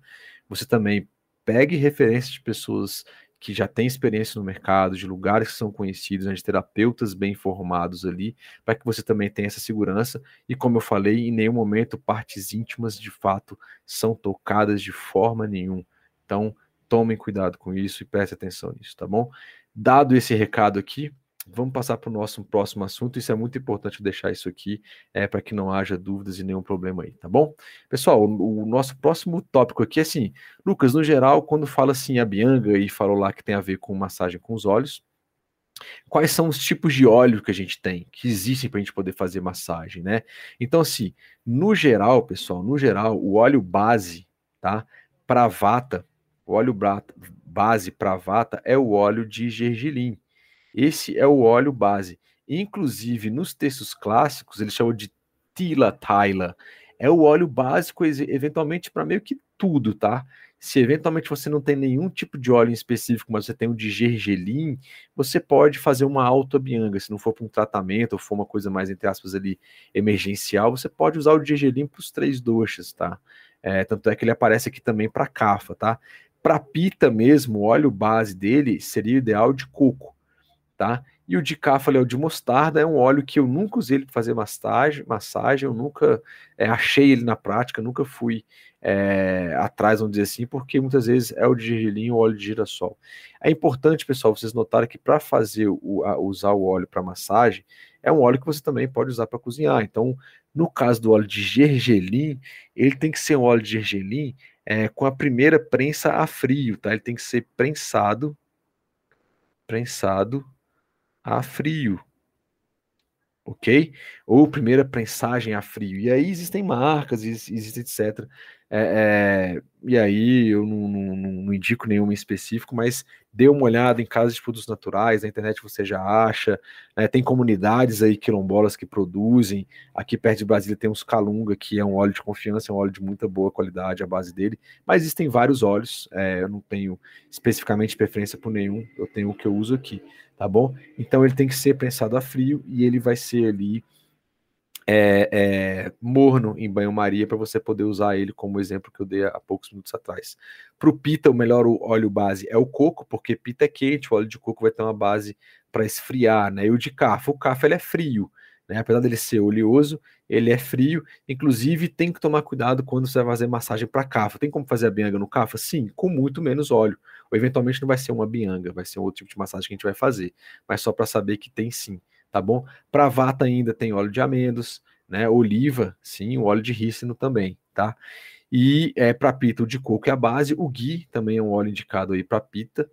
você também pegue referências de pessoas que já tem experiência no mercado, de lugares que são conhecidos, né, de terapeutas bem informados ali, para que você também tenha essa segurança. E como eu falei, em nenhum momento partes íntimas de fato são tocadas de forma nenhuma. Então, tomem cuidado com isso e prestem atenção nisso, tá bom? Dado esse recado aqui, vamos passar para o nosso próximo assunto. Isso é muito importante deixar isso aqui, é, para que não haja dúvidas e nenhum problema aí, tá bom? Pessoal, o, o, nosso próximo tópico aqui é assim, Lucas, no geral, quando fala assim a Bianga e falou lá que tem a ver com massagem com os olhos, quais são os tipos de óleo que a gente tem, que existem para a gente poder fazer massagem, né? Então, assim, no geral, pessoal, no geral, o óleo base, tá? Para vata, o óleo base para vata é o óleo de gergelim. Esse é o óleo base. Inclusive, nos textos clássicos, eles chamam de tila taila. É o óleo básico, eventualmente, para meio que tudo, tá? Se eventualmente você não tem nenhum tipo de óleo em específico, mas você tem um de gergelim, você pode fazer uma autobianga. Se não for para um tratamento ou for uma coisa mais, entre aspas, ali, emergencial, você pode usar o de gergelim para os três doxas, tá? É, tanto é que ele aparece aqui também para cafa, tá? Para pita mesmo, o óleo base dele seria o ideal de coco tá? E o de cáfalo é o de mostarda, é um óleo que eu nunca usei para fazer massagem, massagem, eu nunca é, achei ele na prática, nunca fui é, atrás, vamos dizer assim, porque muitas vezes é o de gergelim ou óleo de girassol. É importante, pessoal, vocês notarem que para fazer o, a, usar o óleo para massagem, é um óleo que você também pode usar para cozinhar. Então, no caso do óleo de gergelim, ele tem que ser um óleo de gergelim é, com a primeira prensa a frio, tá? Ele tem que ser prensado, prensado a frio. Ok? Ou primeira prensagem a frio. E aí existem marcas, existe etc. É, é, e aí eu não, não, não, indico nenhuma específico, mas dê uma olhada em casas de produtos naturais, na internet você já acha, né, tem comunidades aí quilombolas que produzem, aqui perto de Brasília tem uns Calunga, que é um óleo de confiança, é um óleo de muita boa qualidade, a base dele, mas existem vários óleos, é, eu não tenho especificamente preferência por nenhum, eu tenho o que eu uso aqui, tá bom? Então ele tem que ser prensado a frio e ele vai ser ali é, é, morno em banho-maria para você poder usar ele como exemplo que eu dei há poucos minutos atrás. Para o pita, o melhor óleo base é o coco, porque pita é quente, o óleo de coco vai ter uma base para esfriar, né? E o de cafa, o cafa ele é frio, né? Apesar dele ser oleoso, ele é frio. Inclusive, tem que tomar cuidado quando você vai fazer massagem para cafa. Tem como fazer a bianga no cafa? Sim, com muito menos óleo. Ou eventualmente não vai ser uma bianga, vai ser outro tipo de massagem que a gente vai fazer. Mas só para saber que tem sim tá bom? Para vata ainda tem óleo de amêndoas, né? Oliva, sim, o óleo de rícino também, tá? E é, para pita o de coco é a base, o ghee também é um óleo indicado aí para pita.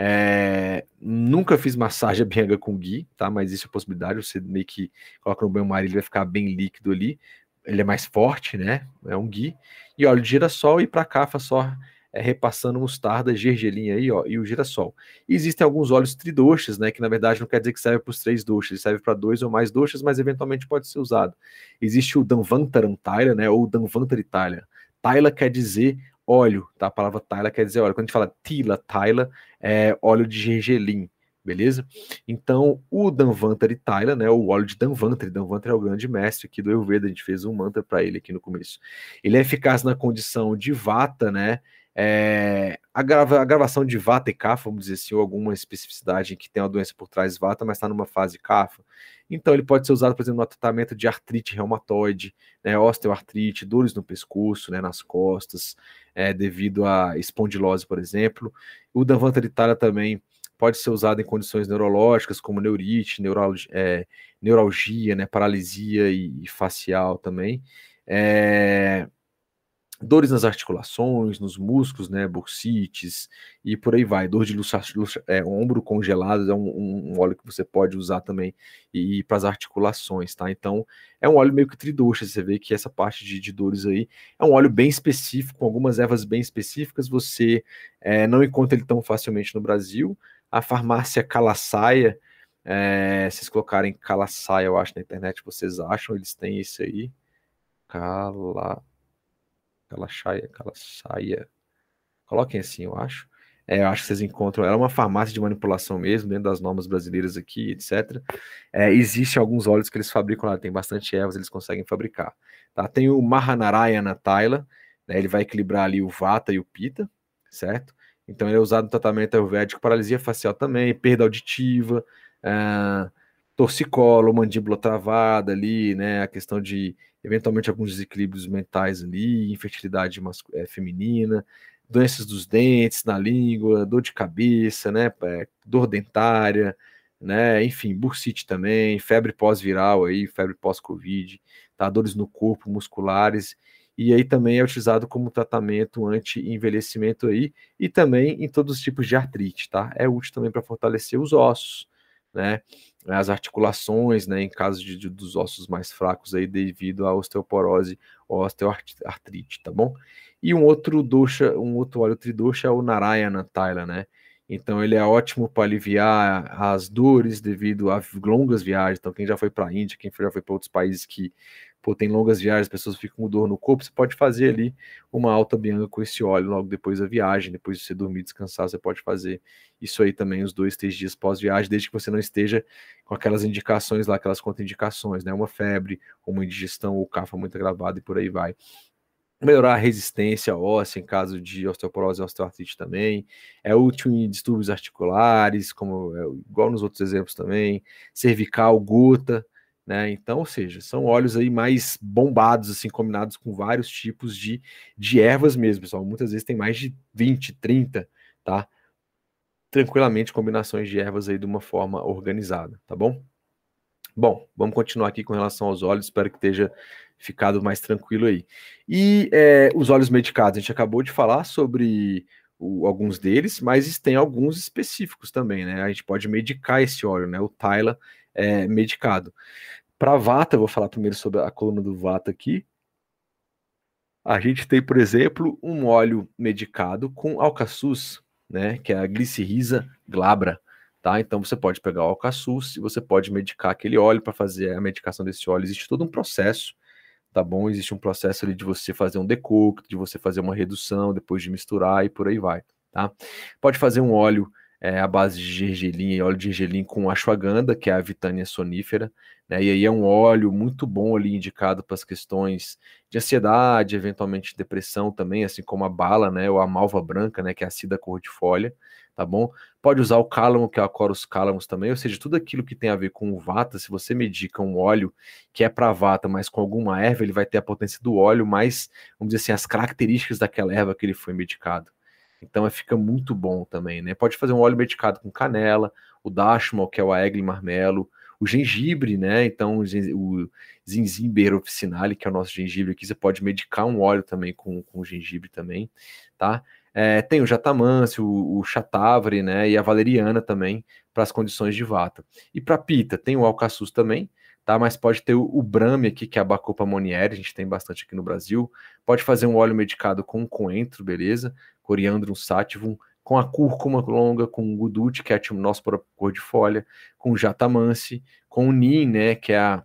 É, nunca fiz massagem bianga com ghee, tá? Mas isso é possibilidade, você meio que coloca no banho-maria, ele vai ficar bem líquido ali. Ele é mais forte, né? É um ghee. E óleo de girassol e para cafa só é, repassando mostarda, gergelim aí, ó, e o girassol. E existem alguns óleos tridoxas, né, que na verdade não quer dizer que serve para os três doxas, serve para dois ou mais doxas, mas eventualmente pode ser usado. Existe o Danvantaran Tyler, né, ou Danvantari Tyler. Tyler quer dizer óleo, tá? A palavra Tyler quer dizer óleo. Quando a gente fala Tila, Tyler, é óleo de gergelim, beleza? Então, o Danvantari Tyler, né, o óleo de Danvantari, Danvantari é o grande mestre aqui do Ayurveda, a gente fez um mantra para ele aqui no começo. Ele é eficaz na condição de vata, né, é, a, grava, a, gravação de Vata e Kapha, vamos dizer assim, ou alguma especificidade que tem uma doença por trás Vata, mas está numa fase Kapha. Então, ele pode ser usado, por exemplo, no tratamento de artrite reumatoide, né, osteoartrite, dores no pescoço, né, nas costas, é, devido à espondilose, por exemplo. O Davantaritália também pode ser usado em condições neurológicas, como neurite, neuralgia, é, neuralgia né, paralisia e, e facial também. É, dores nas articulações, nos músculos, né, bursites e por aí vai. Dor de luz, é, ombro congelado é um, um, óleo que você pode usar também e, para as articulações, tá? Então é um óleo meio que tridoxa, você vê que essa parte de, de, dores aí é um óleo bem específico, com algumas ervas bem específicas, você é, não encontra ele tão facilmente no Brasil. A farmácia Calaçaia, é, se vocês colocarem Calaçaia, eu acho, na internet, vocês acham, eles têm esse aí. Cala aquela saia, aquela saia. Coloquem assim, eu acho. É, eu acho que vocês encontram. Ela é uma farmácia de manipulação mesmo, dentro das normas brasileiras aqui, etc. É, Existem alguns óleos que eles fabricam lá, tem bastante ervas, eles conseguem fabricar. Tá? Tem o Mahanarayana Taila, né, ele vai equilibrar ali o Vata e o Pita, certo? Então ele é usado no tratamento ayurvédico, paralisia facial também, perda auditiva, uh, torcicolo, mandíbula travada ali, né? A questão de eventualmente alguns desequilíbrios mentais ali, infertilidade é, feminina, doenças dos dentes, na língua, dor de cabeça, né, é, dor dentária, né, enfim, bursite também, febre pós-viral aí, febre pós-covid, tá, dores no corpo, musculares, e aí também é utilizado como tratamento anti-envelhecimento aí, e também em todos os tipos de artrite, tá? É útil também para fortalecer os ossos, né? As articulações, né? Em caso de, de, dos ossos mais fracos aí, devido à osteoporose ou osteoartrite, tá bom? E um outro dosha, um outro óleo tridosha é o Narayana Taila, né? Então ele é ótimo para aliviar as dores devido a longas viagens. Então quem já foi para a Índia, quem já foi para outros países que pô, tem longas viagens, as pessoas ficam com dor no corpo, você pode fazer ali uma alta bianga com esse óleo logo depois da viagem, depois de você dormir, descansar, você pode fazer isso aí também os dois, três dias pós-viagem, desde que você não esteja com aquelas indicações lá, aquelas contraindicações, né? Uma febre, uma indigestão ou cafa muito agravada e por aí vai melhorar a resistência óssea em caso de osteoporose e osteoartrite também. É útil em distúrbios articulares, como é, igual nos outros exemplos também, cervical, gota, né? Então, ou seja, são óleos aí mais bombados, assim, combinados com vários tipos de, de ervas mesmo, pessoal. Muitas vezes tem mais de 20, 30, tá? Tranquilamente combinações de ervas aí de uma forma organizada, tá bom? Bom, vamos continuar aqui com relação aos óleos, espero que esteja ficado mais tranquilo aí. E é, os óleos medicados, a gente acabou de falar sobre o, alguns deles, mas tem alguns específicos também, né? A gente pode medicar esse óleo, né? O Tyla é medicado. Para Vata, vou falar primeiro sobre a coluna do Vata aqui. A gente tem, por exemplo, um óleo medicado com alcaçuz, né? Que é a glicirrisa glabra. Tá? Então você pode pegar o alcaçuz você pode medicar aquele óleo para fazer a medicação desse óleo. Existe todo um processo tá bom? Existe um processo ali de você fazer um decocto, de você fazer uma redução, depois de misturar e por aí vai, tá? Pode fazer um óleo é, à base de gergelim, óleo de gergelim com ashwagandha, que é a vitânia sonífera, né? E aí é um óleo muito bom ali indicado para as questões de ansiedade, eventualmente depressão também, assim como a bala, né? Ou a malva branca, né? Que é a cida cor-de-folha, tá bom? Pode usar o cálamo, que é a Corus calamus também, ou seja, tudo aquilo que tem a ver com o vata, se você medica um óleo que é para vata, mas com alguma erva, ele vai ter a potência do óleo, mais, vamos dizer assim, as características daquela erva que ele foi medicado. Então fica muito bom também, né? Pode fazer um óleo medicado com canela, o dashmal, que é o aegle marmelo, o gengibre, né? Então, o Zinzimber officinale, que é o nosso gengibre aqui, você pode medicar um óleo também com, com gengibre também, tá? É, tem o Jatamance, o, o Chatavre, né? E a Valeriana também, para as condições de vata. E para pita, tem o Alcaçuz também, tá? Mas pode ter o, o Brahme aqui, que é a Bacopa monieri, a gente tem bastante aqui no Brasil. Pode fazer um óleo medicado com coentro, beleza? Coriandrum sativum, com a cúrcuma longa, com o gudute, que é o nosso cor de folha, com o jatamance, com o nin, né, que é, a,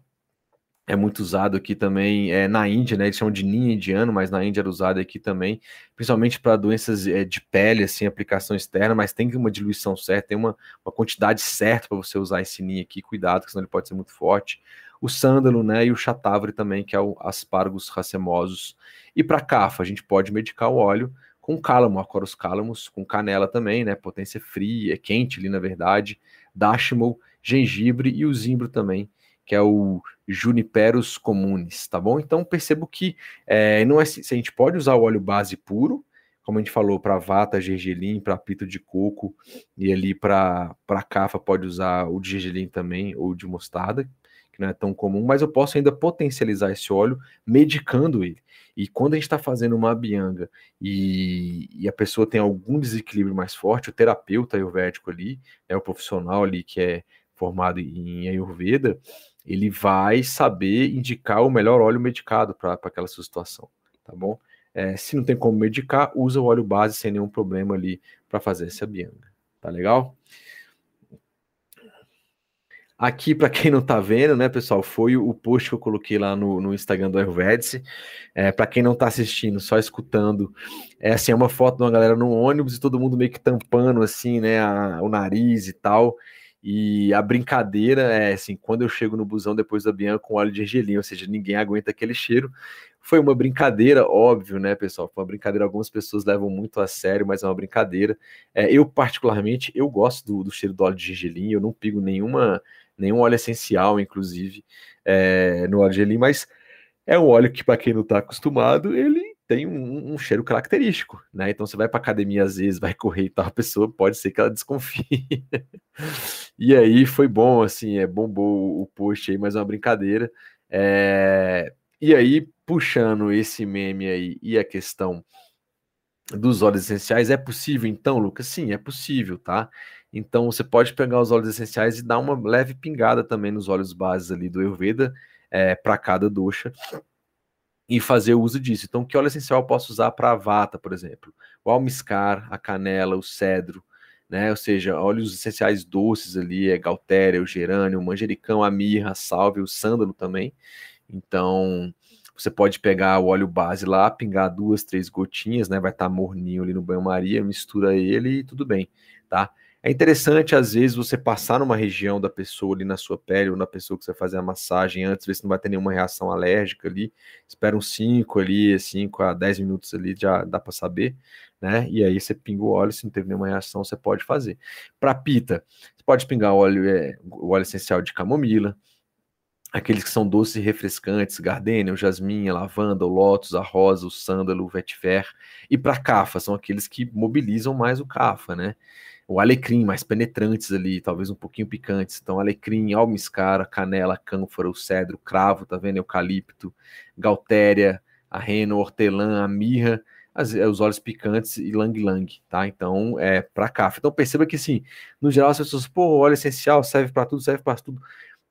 é muito usado aqui também é, na Índia, né, eles chamam de nin indiano, mas na Índia era usado aqui também, principalmente para doenças é, de pele, assim, aplicação externa, mas tem uma diluição certa, tem uma, uma quantidade certa para você usar esse nin aqui, cuidado, senão ele pode ser muito forte. O sândalo, né, e o chatavre também, que é o aspargos racemosos. E para cafa, a gente pode medicar o óleo com cálamo, acoros cálamos, com canela também, né? Potência fria, é quente ali na verdade, dashmal, gengibre e o zimbro também, que é o Juniperus comunis, tá bom? Então percebo que é, não é se a gente pode usar o óleo base puro, como a gente falou, para vata, gergelim, para pito de coco, e ali para cafa pode usar o de gergelim também, ou de mostarda, que não é tão comum, mas eu posso ainda potencializar esse óleo medicando ele. E quando a gente está fazendo uma bianga e, e, a pessoa tem algum desequilíbrio mais forte, o terapeuta ayurvédico ali, é o profissional ali que é formado em Ayurveda, ele vai saber indicar o melhor óleo medicado para aquela sua situação, tá bom? É, se não tem como medicar, usa o óleo base sem nenhum problema ali para fazer essa bianga, tá legal? Aqui, para quem não está vendo, né, pessoal, foi o post que eu coloquei lá no, no Instagram do Ayurvedic. É, para quem não está assistindo, só escutando, é assim, é uma foto de uma galera no ônibus e todo mundo meio que tampando assim, né, a, o nariz e tal. E a brincadeira é assim, quando eu chego no busão depois da Bianca com óleo de argelim, ou seja, ninguém aguenta aquele cheiro. Foi uma brincadeira, óbvio, né, pessoal? Foi uma brincadeira, algumas pessoas levam muito a sério, mas é uma brincadeira. É, eu, particularmente, eu gosto do, do cheiro do óleo de gergelim, eu não pigo nenhuma nenhum óleo essencial, inclusive, é, no óleo de gergelim, mas é um óleo que, para quem não está acostumado, ele tem um, um, cheiro característico, né? Então você vai para academia às vezes, vai correr e tal, a pessoa pode ser que ela desconfie. *laughs* e aí foi bom, assim, é bombou o post aí, mas é uma brincadeira. É... E aí, puxando esse meme aí e a questão dos óleos essenciais, é possível então, Lucas? Sim, é possível, tá? Então você pode pegar os óleos essenciais e dar uma leve pingada também nos óleos bases ali do Ayurveda é, para cada ducha e fazer uso disso. Então, que óleo essencial eu posso usar para a vata, por exemplo? O almiscar, a canela, o cedro, né? Ou seja, óleos essenciais doces ali, é galtéria, o gerânio, o manjericão, a mirra, a salve, o sândalo também. Então, você pode pegar o óleo base lá, pingar duas, três gotinhas, né? Vai estar tá morninho ali no banho-maria, mistura ele e tudo bem, tá? É interessante, às vezes, você passar numa região da pessoa ali na sua pele, ou na pessoa que você vai fazer a massagem antes, ver se não vai ter nenhuma reação alérgica ali. Espera uns 5 ali, 5 a 10 minutos ali, já dá para saber, né? E aí você pinga o óleo, se não teve nenhuma reação, você pode fazer. Para pita, você pode pingar óleo, é, o óleo essencial de camomila, aqueles que são doces e refrescantes, gardênia, o jasmim, a lavanda, o lótus, a rosa, o sândalo, o vetiver. E para cafa, são aqueles que mobilizam mais o cafa, né? O alecrim, mais penetrantes ali, talvez um pouquinho picantes. Então, alecrim, almiscara, canela, cânfora, o cedro, cravo, tá vendo? Eucalipto, galtéria, a reno, hortelã, a mirra, as, é, os óleos picantes e lang-lang, tá? Então, é para cá. Então, perceba que, assim, no geral, as pessoas, pô, óleo essencial serve para tudo, serve para tudo.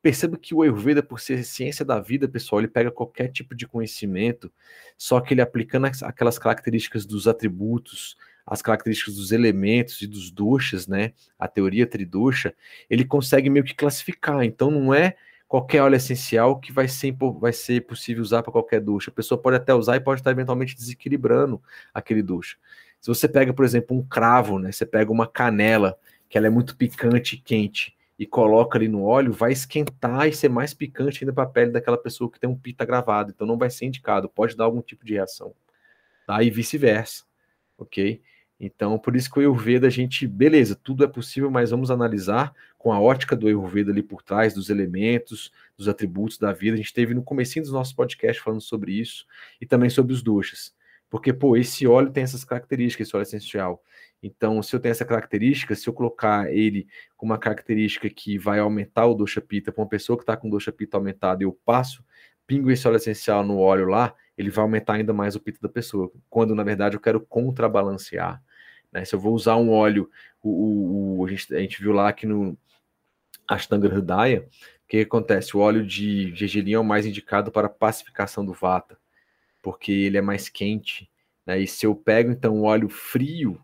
Perceba que o Ayurveda, por ser ciência da vida, pessoal, ele pega qualquer tipo de conhecimento, só que ele aplicando aquelas características dos atributos, as características dos elementos e dos duchas, né? A teoria tridusha, ele consegue meio que classificar. Então não é qualquer óleo essencial que vai ser, vai ser possível usar para qualquer ducha. A pessoa pode até usar e pode estar eventualmente desequilibrando aquele ducha. Se você pega, por exemplo, um cravo, né? Você pega uma canela, que ela é muito picante e quente, e coloca ali no óleo, vai esquentar e ser mais picante ainda para a pele daquela pessoa que tem um pita gravado. Então não vai ser indicado, pode dar algum tipo de reação. Tá? E vice-versa. Ok? Então, por isso que o Ayurveda, a gente, beleza, tudo é possível, mas vamos analisar com a ótica do Ayurveda ali por trás, dos elementos, dos atributos da vida. A gente teve no comecinho dos nossos podcasts falando sobre isso e também sobre os doshas. Porque, pô, esse óleo tem essas características, esse óleo essencial. Então, se eu tenho essa característica, se eu colocar ele com uma característica que vai aumentar o dosha pita, para uma pessoa que está com dosha pita aumentado, eu passo, pingo esse óleo essencial no óleo lá, ele vai aumentar ainda mais o pita da pessoa, quando na verdade eu quero contrabalancear. Né? Se eu vou usar um óleo, o, o, a, gente, a, gente, viu lá que no Ashtanga Hridaya, o que acontece? O óleo de gergelim é o mais indicado para pacificação do vata, porque ele é mais quente. Né? E se eu pego então um óleo frio,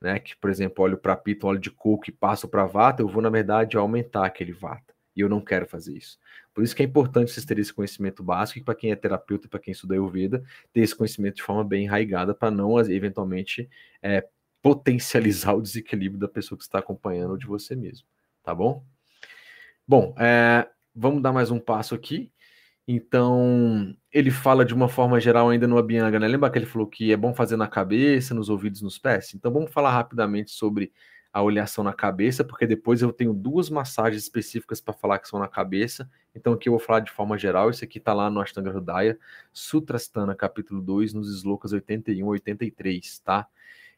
né, que por exemplo, óleo para pita, um óleo de coco e passo para vata, eu vou na verdade aumentar aquele vata. E eu não quero fazer isso. Por isso que é importante vocês terem esse conhecimento básico e para quem é terapeuta, para quem estuda Ayurveda, ter esse conhecimento de forma bem enraigada para não eventualmente é, potencializar o desequilíbrio da pessoa que está acompanhando ou de você mesmo, tá bom? Bom, é, vamos dar mais um passo aqui. Então, ele fala de uma forma geral ainda no Abhyanga, né? Lembra que ele falou que é bom fazer na cabeça, nos ouvidos, nos pés? Então, vamos falar rapidamente sobre a oleação na cabeça, porque depois eu tenho duas massagens específicas para falar que são na cabeça. Então, aqui eu vou falar de forma geral. Isso aqui está lá no Ashtanga Hridaya, Sutrastana, capítulo 2, nos slokas 81 e 83, tá?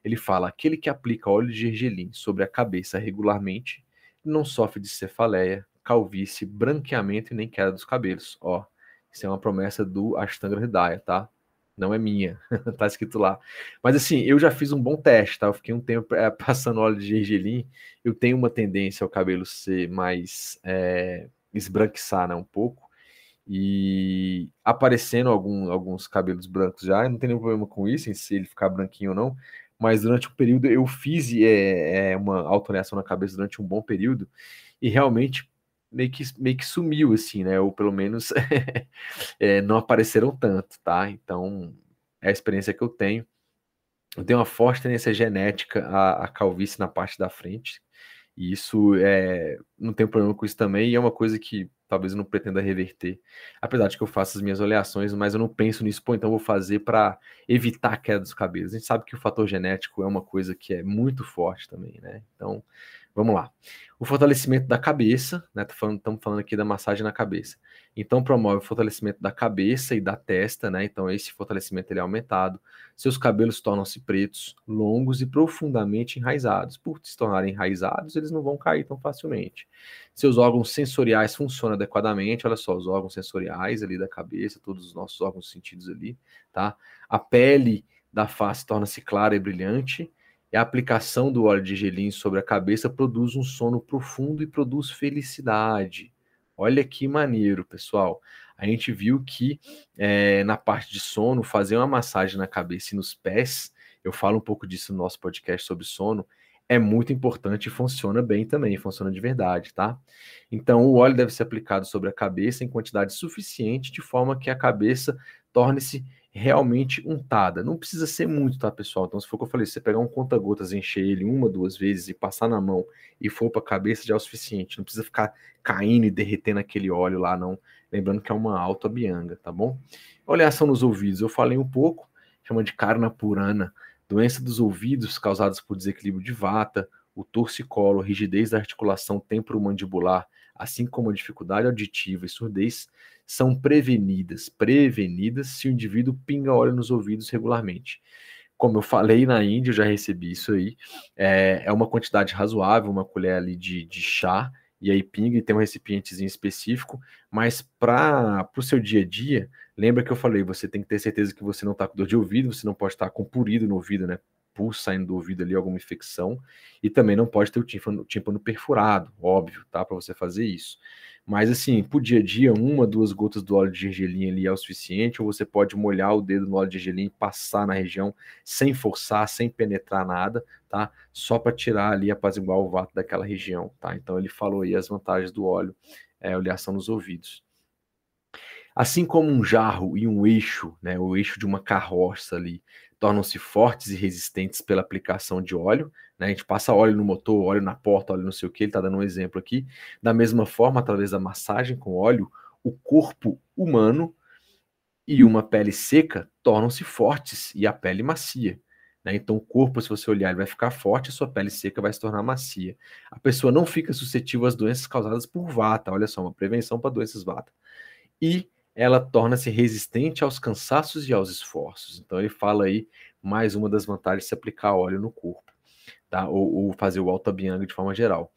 Ele fala: aquele que aplica óleo de gergelim sobre a cabeça regularmente não sofre de cefaleia, calvície, branqueamento e nem queda dos cabelos. Ó, isso é uma promessa do Ashtanga Hridaya, tá? Não é minha, *laughs* tá escrito lá. Mas assim, eu já fiz um bom teste, tá? Eu fiquei um tempo é, *laughs* passando óleo de gergelim. Eu tenho uma tendência ao cabelo ser mais é, esbranquiçar, né? Um pouco. E aparecendo algum, alguns cabelos brancos já, eu não tenho nenhum problema com isso, em se ele ficar branquinho ou não mas durante um período eu fiz é, é, uma autoreação na cabeça durante um bom período e realmente meio que, meio que sumiu, assim, né? Ou pelo menos *laughs* é, não apareceram tanto, tá? Então, é a experiência que eu tenho. Eu tenho uma forte tendência genética à, calvície na parte da frente, e isso é. Não tenho problema com isso também, e é uma coisa que talvez eu não pretenda reverter. Apesar de que eu faço as minhas oleações, mas eu não penso nisso, pô, então vou fazer para evitar a queda dos cabelos. A gente sabe que o fator genético é uma coisa que é muito forte também, né? Então, Vamos lá. O fortalecimento da cabeça, né? Estamos falando, falando aqui da massagem na cabeça. Então, promove o fortalecimento da cabeça e da testa, né? Então, esse fortalecimento ele é aumentado. Seus cabelos tornam-se pretos, longos e profundamente enraizados. Por se tornarem enraizados, eles não vão cair tão facilmente. Seus órgãos sensoriais funcionam adequadamente. Olha só, os órgãos sensoriais ali da cabeça, todos os nossos órgãos sentidos ali, tá? A pele da face torna-se clara e brilhante e a aplicação do óleo de gelim sobre a cabeça produz um sono profundo e produz felicidade. Olha que maneiro, pessoal. A gente viu que é, na parte de sono, fazer uma massagem na cabeça e nos pés, eu falo um pouco disso no nosso podcast sobre sono, é muito importante e funciona bem também, funciona de verdade, tá? Então, o óleo deve ser aplicado sobre a cabeça em quantidade suficiente, de forma que a cabeça torne-se realmente untada. Não precisa ser muito, tá, pessoal? Então, se for o que eu falei, se você pegar um conta-gotas, encher ele uma, duas vezes e passar na mão e for para a cabeça, já é o suficiente. Não precisa ficar caindo e derretendo aquele óleo lá, não. Lembrando que é uma alta bianga, tá bom? Oleação nos ouvidos, eu falei um pouco, chama de carna purana, doença dos ouvidos causadas por desequilíbrio de vata, o torcicolo, rigidez da articulação temporomandibular, assim como a dificuldade auditiva e surdez, são prevenidas, prevenidas se o indivíduo pinga óleo nos ouvidos regularmente. Como eu falei na Índia, eu já recebi isso aí, é, é uma quantidade razoável, uma colher ali de, de chá, e aí pinga e tem um recipientezinho específico, mas para o seu dia a dia, lembra que eu falei, você tem que ter certeza que você não está com dor de ouvido, você não pode estar com purido no ouvido, né? Pus saindo do ouvido ali, alguma infecção, e também não pode ter o tímpano, tímpano perfurado, óbvio, tá? Para você fazer isso. Mas assim, pro dia a dia, uma, duas gotas do óleo de gergelim ali é o suficiente, ou você pode molhar o dedo no óleo de gergelim e passar na região sem forçar, sem penetrar nada, tá? Só para tirar ali, apaziguar o vato daquela região, tá? Então ele falou aí as vantagens do óleo, é, oleação nos ouvidos. Assim como um jarro e um eixo, né, o eixo de uma carroça ali, tornam-se fortes e resistentes pela aplicação de óleo. Né? A gente passa óleo no motor, óleo na porta, óleo não sei o que, ele está dando um exemplo aqui. Da mesma forma, através da massagem com óleo, o corpo humano e uma pele seca tornam-se fortes e a pele macia. Né? Então, o corpo, se você olhar, ele vai ficar forte, a sua pele seca vai se tornar macia. A pessoa não fica suscetível às doenças causadas por vata. Olha só, uma prevenção para doenças vata. E ela torna-se resistente aos cansaços e aos esforços. Então ele fala aí mais uma das vantagens de se aplicar óleo no corpo, tá? Ou, ou fazer o alta bianga de forma geral.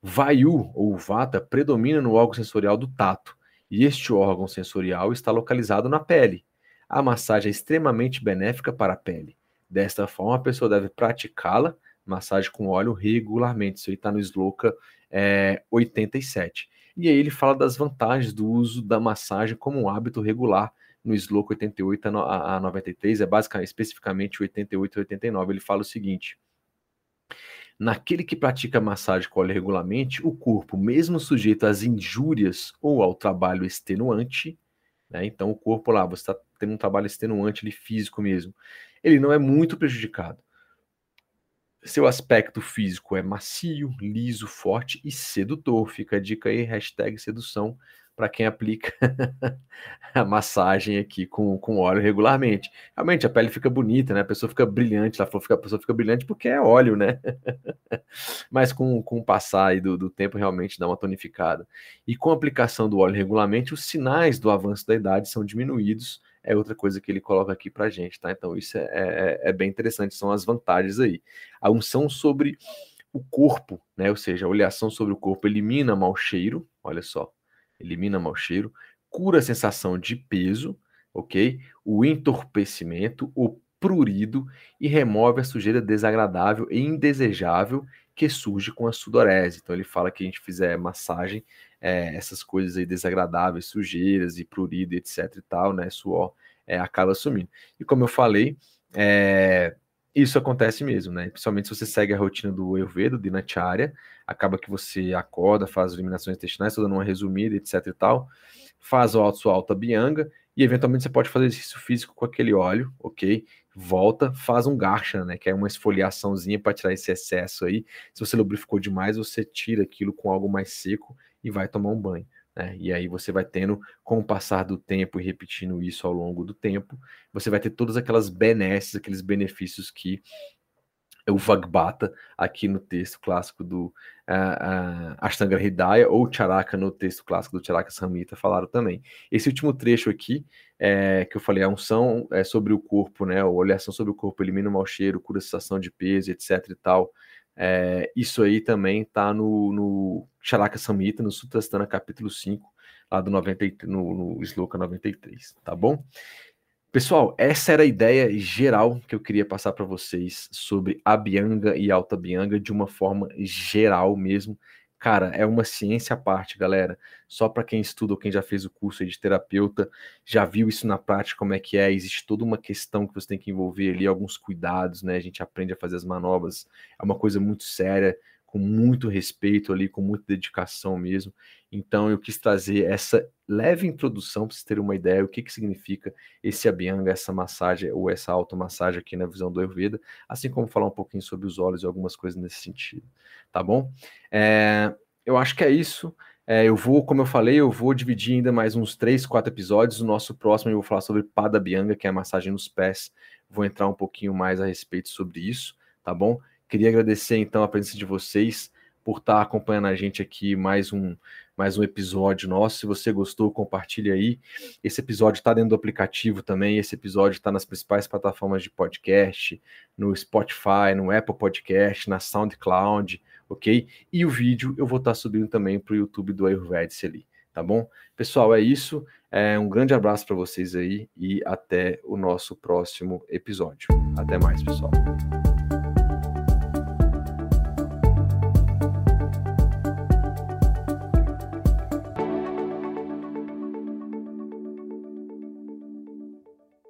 Vayu ou vata predomina no órgão sensorial do tato, e este órgão sensorial está localizado na pele. A massagem é extremamente benéfica para a pele. Desta forma, a pessoa deve praticá-la, massagem com óleo, regularmente. Isso aí está no Sloka é, 87. E aí ele fala das vantagens do uso da massagem como um hábito regular no Sloco 88 a 93, é basicamente especificamente 88 e 89. Ele fala o seguinte: Naquele que pratica massagem óleo regularmente, o corpo, mesmo sujeito às injúrias ou ao trabalho extenuante, né, então o corpo lá, você está tendo um trabalho extenuante ali, físico mesmo, ele não é muito prejudicado. Seu aspecto físico é macio, liso, forte e sedutor. Fica a dica aí, hashtag sedução, para quem aplica *laughs* a massagem aqui com, com óleo regularmente. Realmente a pele fica bonita, né? A pessoa fica brilhante, ela que a pessoa fica brilhante porque é óleo, né? *laughs* Mas com, com o passar do, do tempo realmente dá uma tonificada. E com a aplicação do óleo regularmente, os sinais do avanço da idade são diminuídos é outra coisa que ele coloca aqui para gente, tá? Então isso é, é, é, bem interessante, são as vantagens aí. A unção sobre o corpo, né? Ou seja, a oleação sobre o corpo elimina mau cheiro, olha só, elimina mau cheiro, cura a sensação de peso, ok? O entorpecimento, o prurido e remove a sujeira desagradável e indesejável que surge com a sudorese. Então ele fala que a gente fizer massagem, é, essas coisas aí desagradáveis, sujeiras e prurido, etc e tal, né, suor, é, acaba sumindo. E como eu falei, é, isso acontece mesmo, né? Principalmente se você segue a rotina do Ayurveda, do Dinacharya, acaba que você acorda, faz eliminações intestinais, estou dando uma resumida, etc e tal, faz o sua alta bianga, e eventualmente você pode fazer exercício físico com aquele óleo, ok? Volta, faz um garsha, né? Que é uma esfoliaçãozinha para tirar esse excesso aí. Se você lubrificou demais, você tira aquilo com algo mais seco e vai tomar um banho. Né? E aí você vai tendo, com o passar do tempo e repetindo isso ao longo do tempo, você vai ter todas aquelas benesses, aqueles benefícios que o Vagbata aqui no texto clássico do uh, uh, Ashtanga Hridaya ou Charaka no texto clássico do Charaka Samhita falaram também. Esse último trecho aqui é, que eu falei, a unção é sobre o corpo, né? A oleação sobre o corpo elimina o mau cheiro, cura a sensação de peso, etc e tal. É, isso aí também está no, no Charaka Samhita, no Sutrasthana capítulo 5, lá do 90, no, no Sloka 93, tá bom? Pessoal, essa era a ideia geral que eu queria passar para vocês sobre a Bianga e Alta Bianga de uma forma geral mesmo. Cara, é uma ciência à parte, galera. Só para quem estuda ou quem já fez o curso de terapeuta, já viu isso na prática, como é que é. Existe toda uma questão que você tem que envolver ali, alguns cuidados, né? A gente aprende a fazer as manobras. É uma coisa muito séria com muito respeito ali, com muita dedicação mesmo. Então eu quis trazer essa leve introdução para vocês terem uma ideia o que, que significa esse abhyanga, essa massagem ou essa automassagem aqui na visão do Ayurveda, assim como falar um pouquinho sobre os olhos e algumas coisas nesse sentido, tá bom? É, eu acho que é isso. É, eu vou, como eu falei, eu vou dividir ainda mais uns três, quatro episódios. O nosso próximo eu vou falar sobre Pada Bianga, que é a massagem nos pés. Vou entrar um pouquinho mais a respeito sobre isso, tá bom? Queria agradecer então a presença de vocês por estar acompanhando a gente aqui mais um mais um episódio nosso. Se você gostou, compartilhe aí. Esse episódio está dentro do aplicativo também. Esse episódio está nas principais plataformas de podcast, no Spotify, no Apple Podcast, na SoundCloud, ok? E o vídeo eu vou estar tá subindo também para o YouTube do Ayurvedic ali, tá bom? Pessoal, é isso. É um grande abraço para vocês aí e até o nosso próximo episódio. Até mais, pessoal.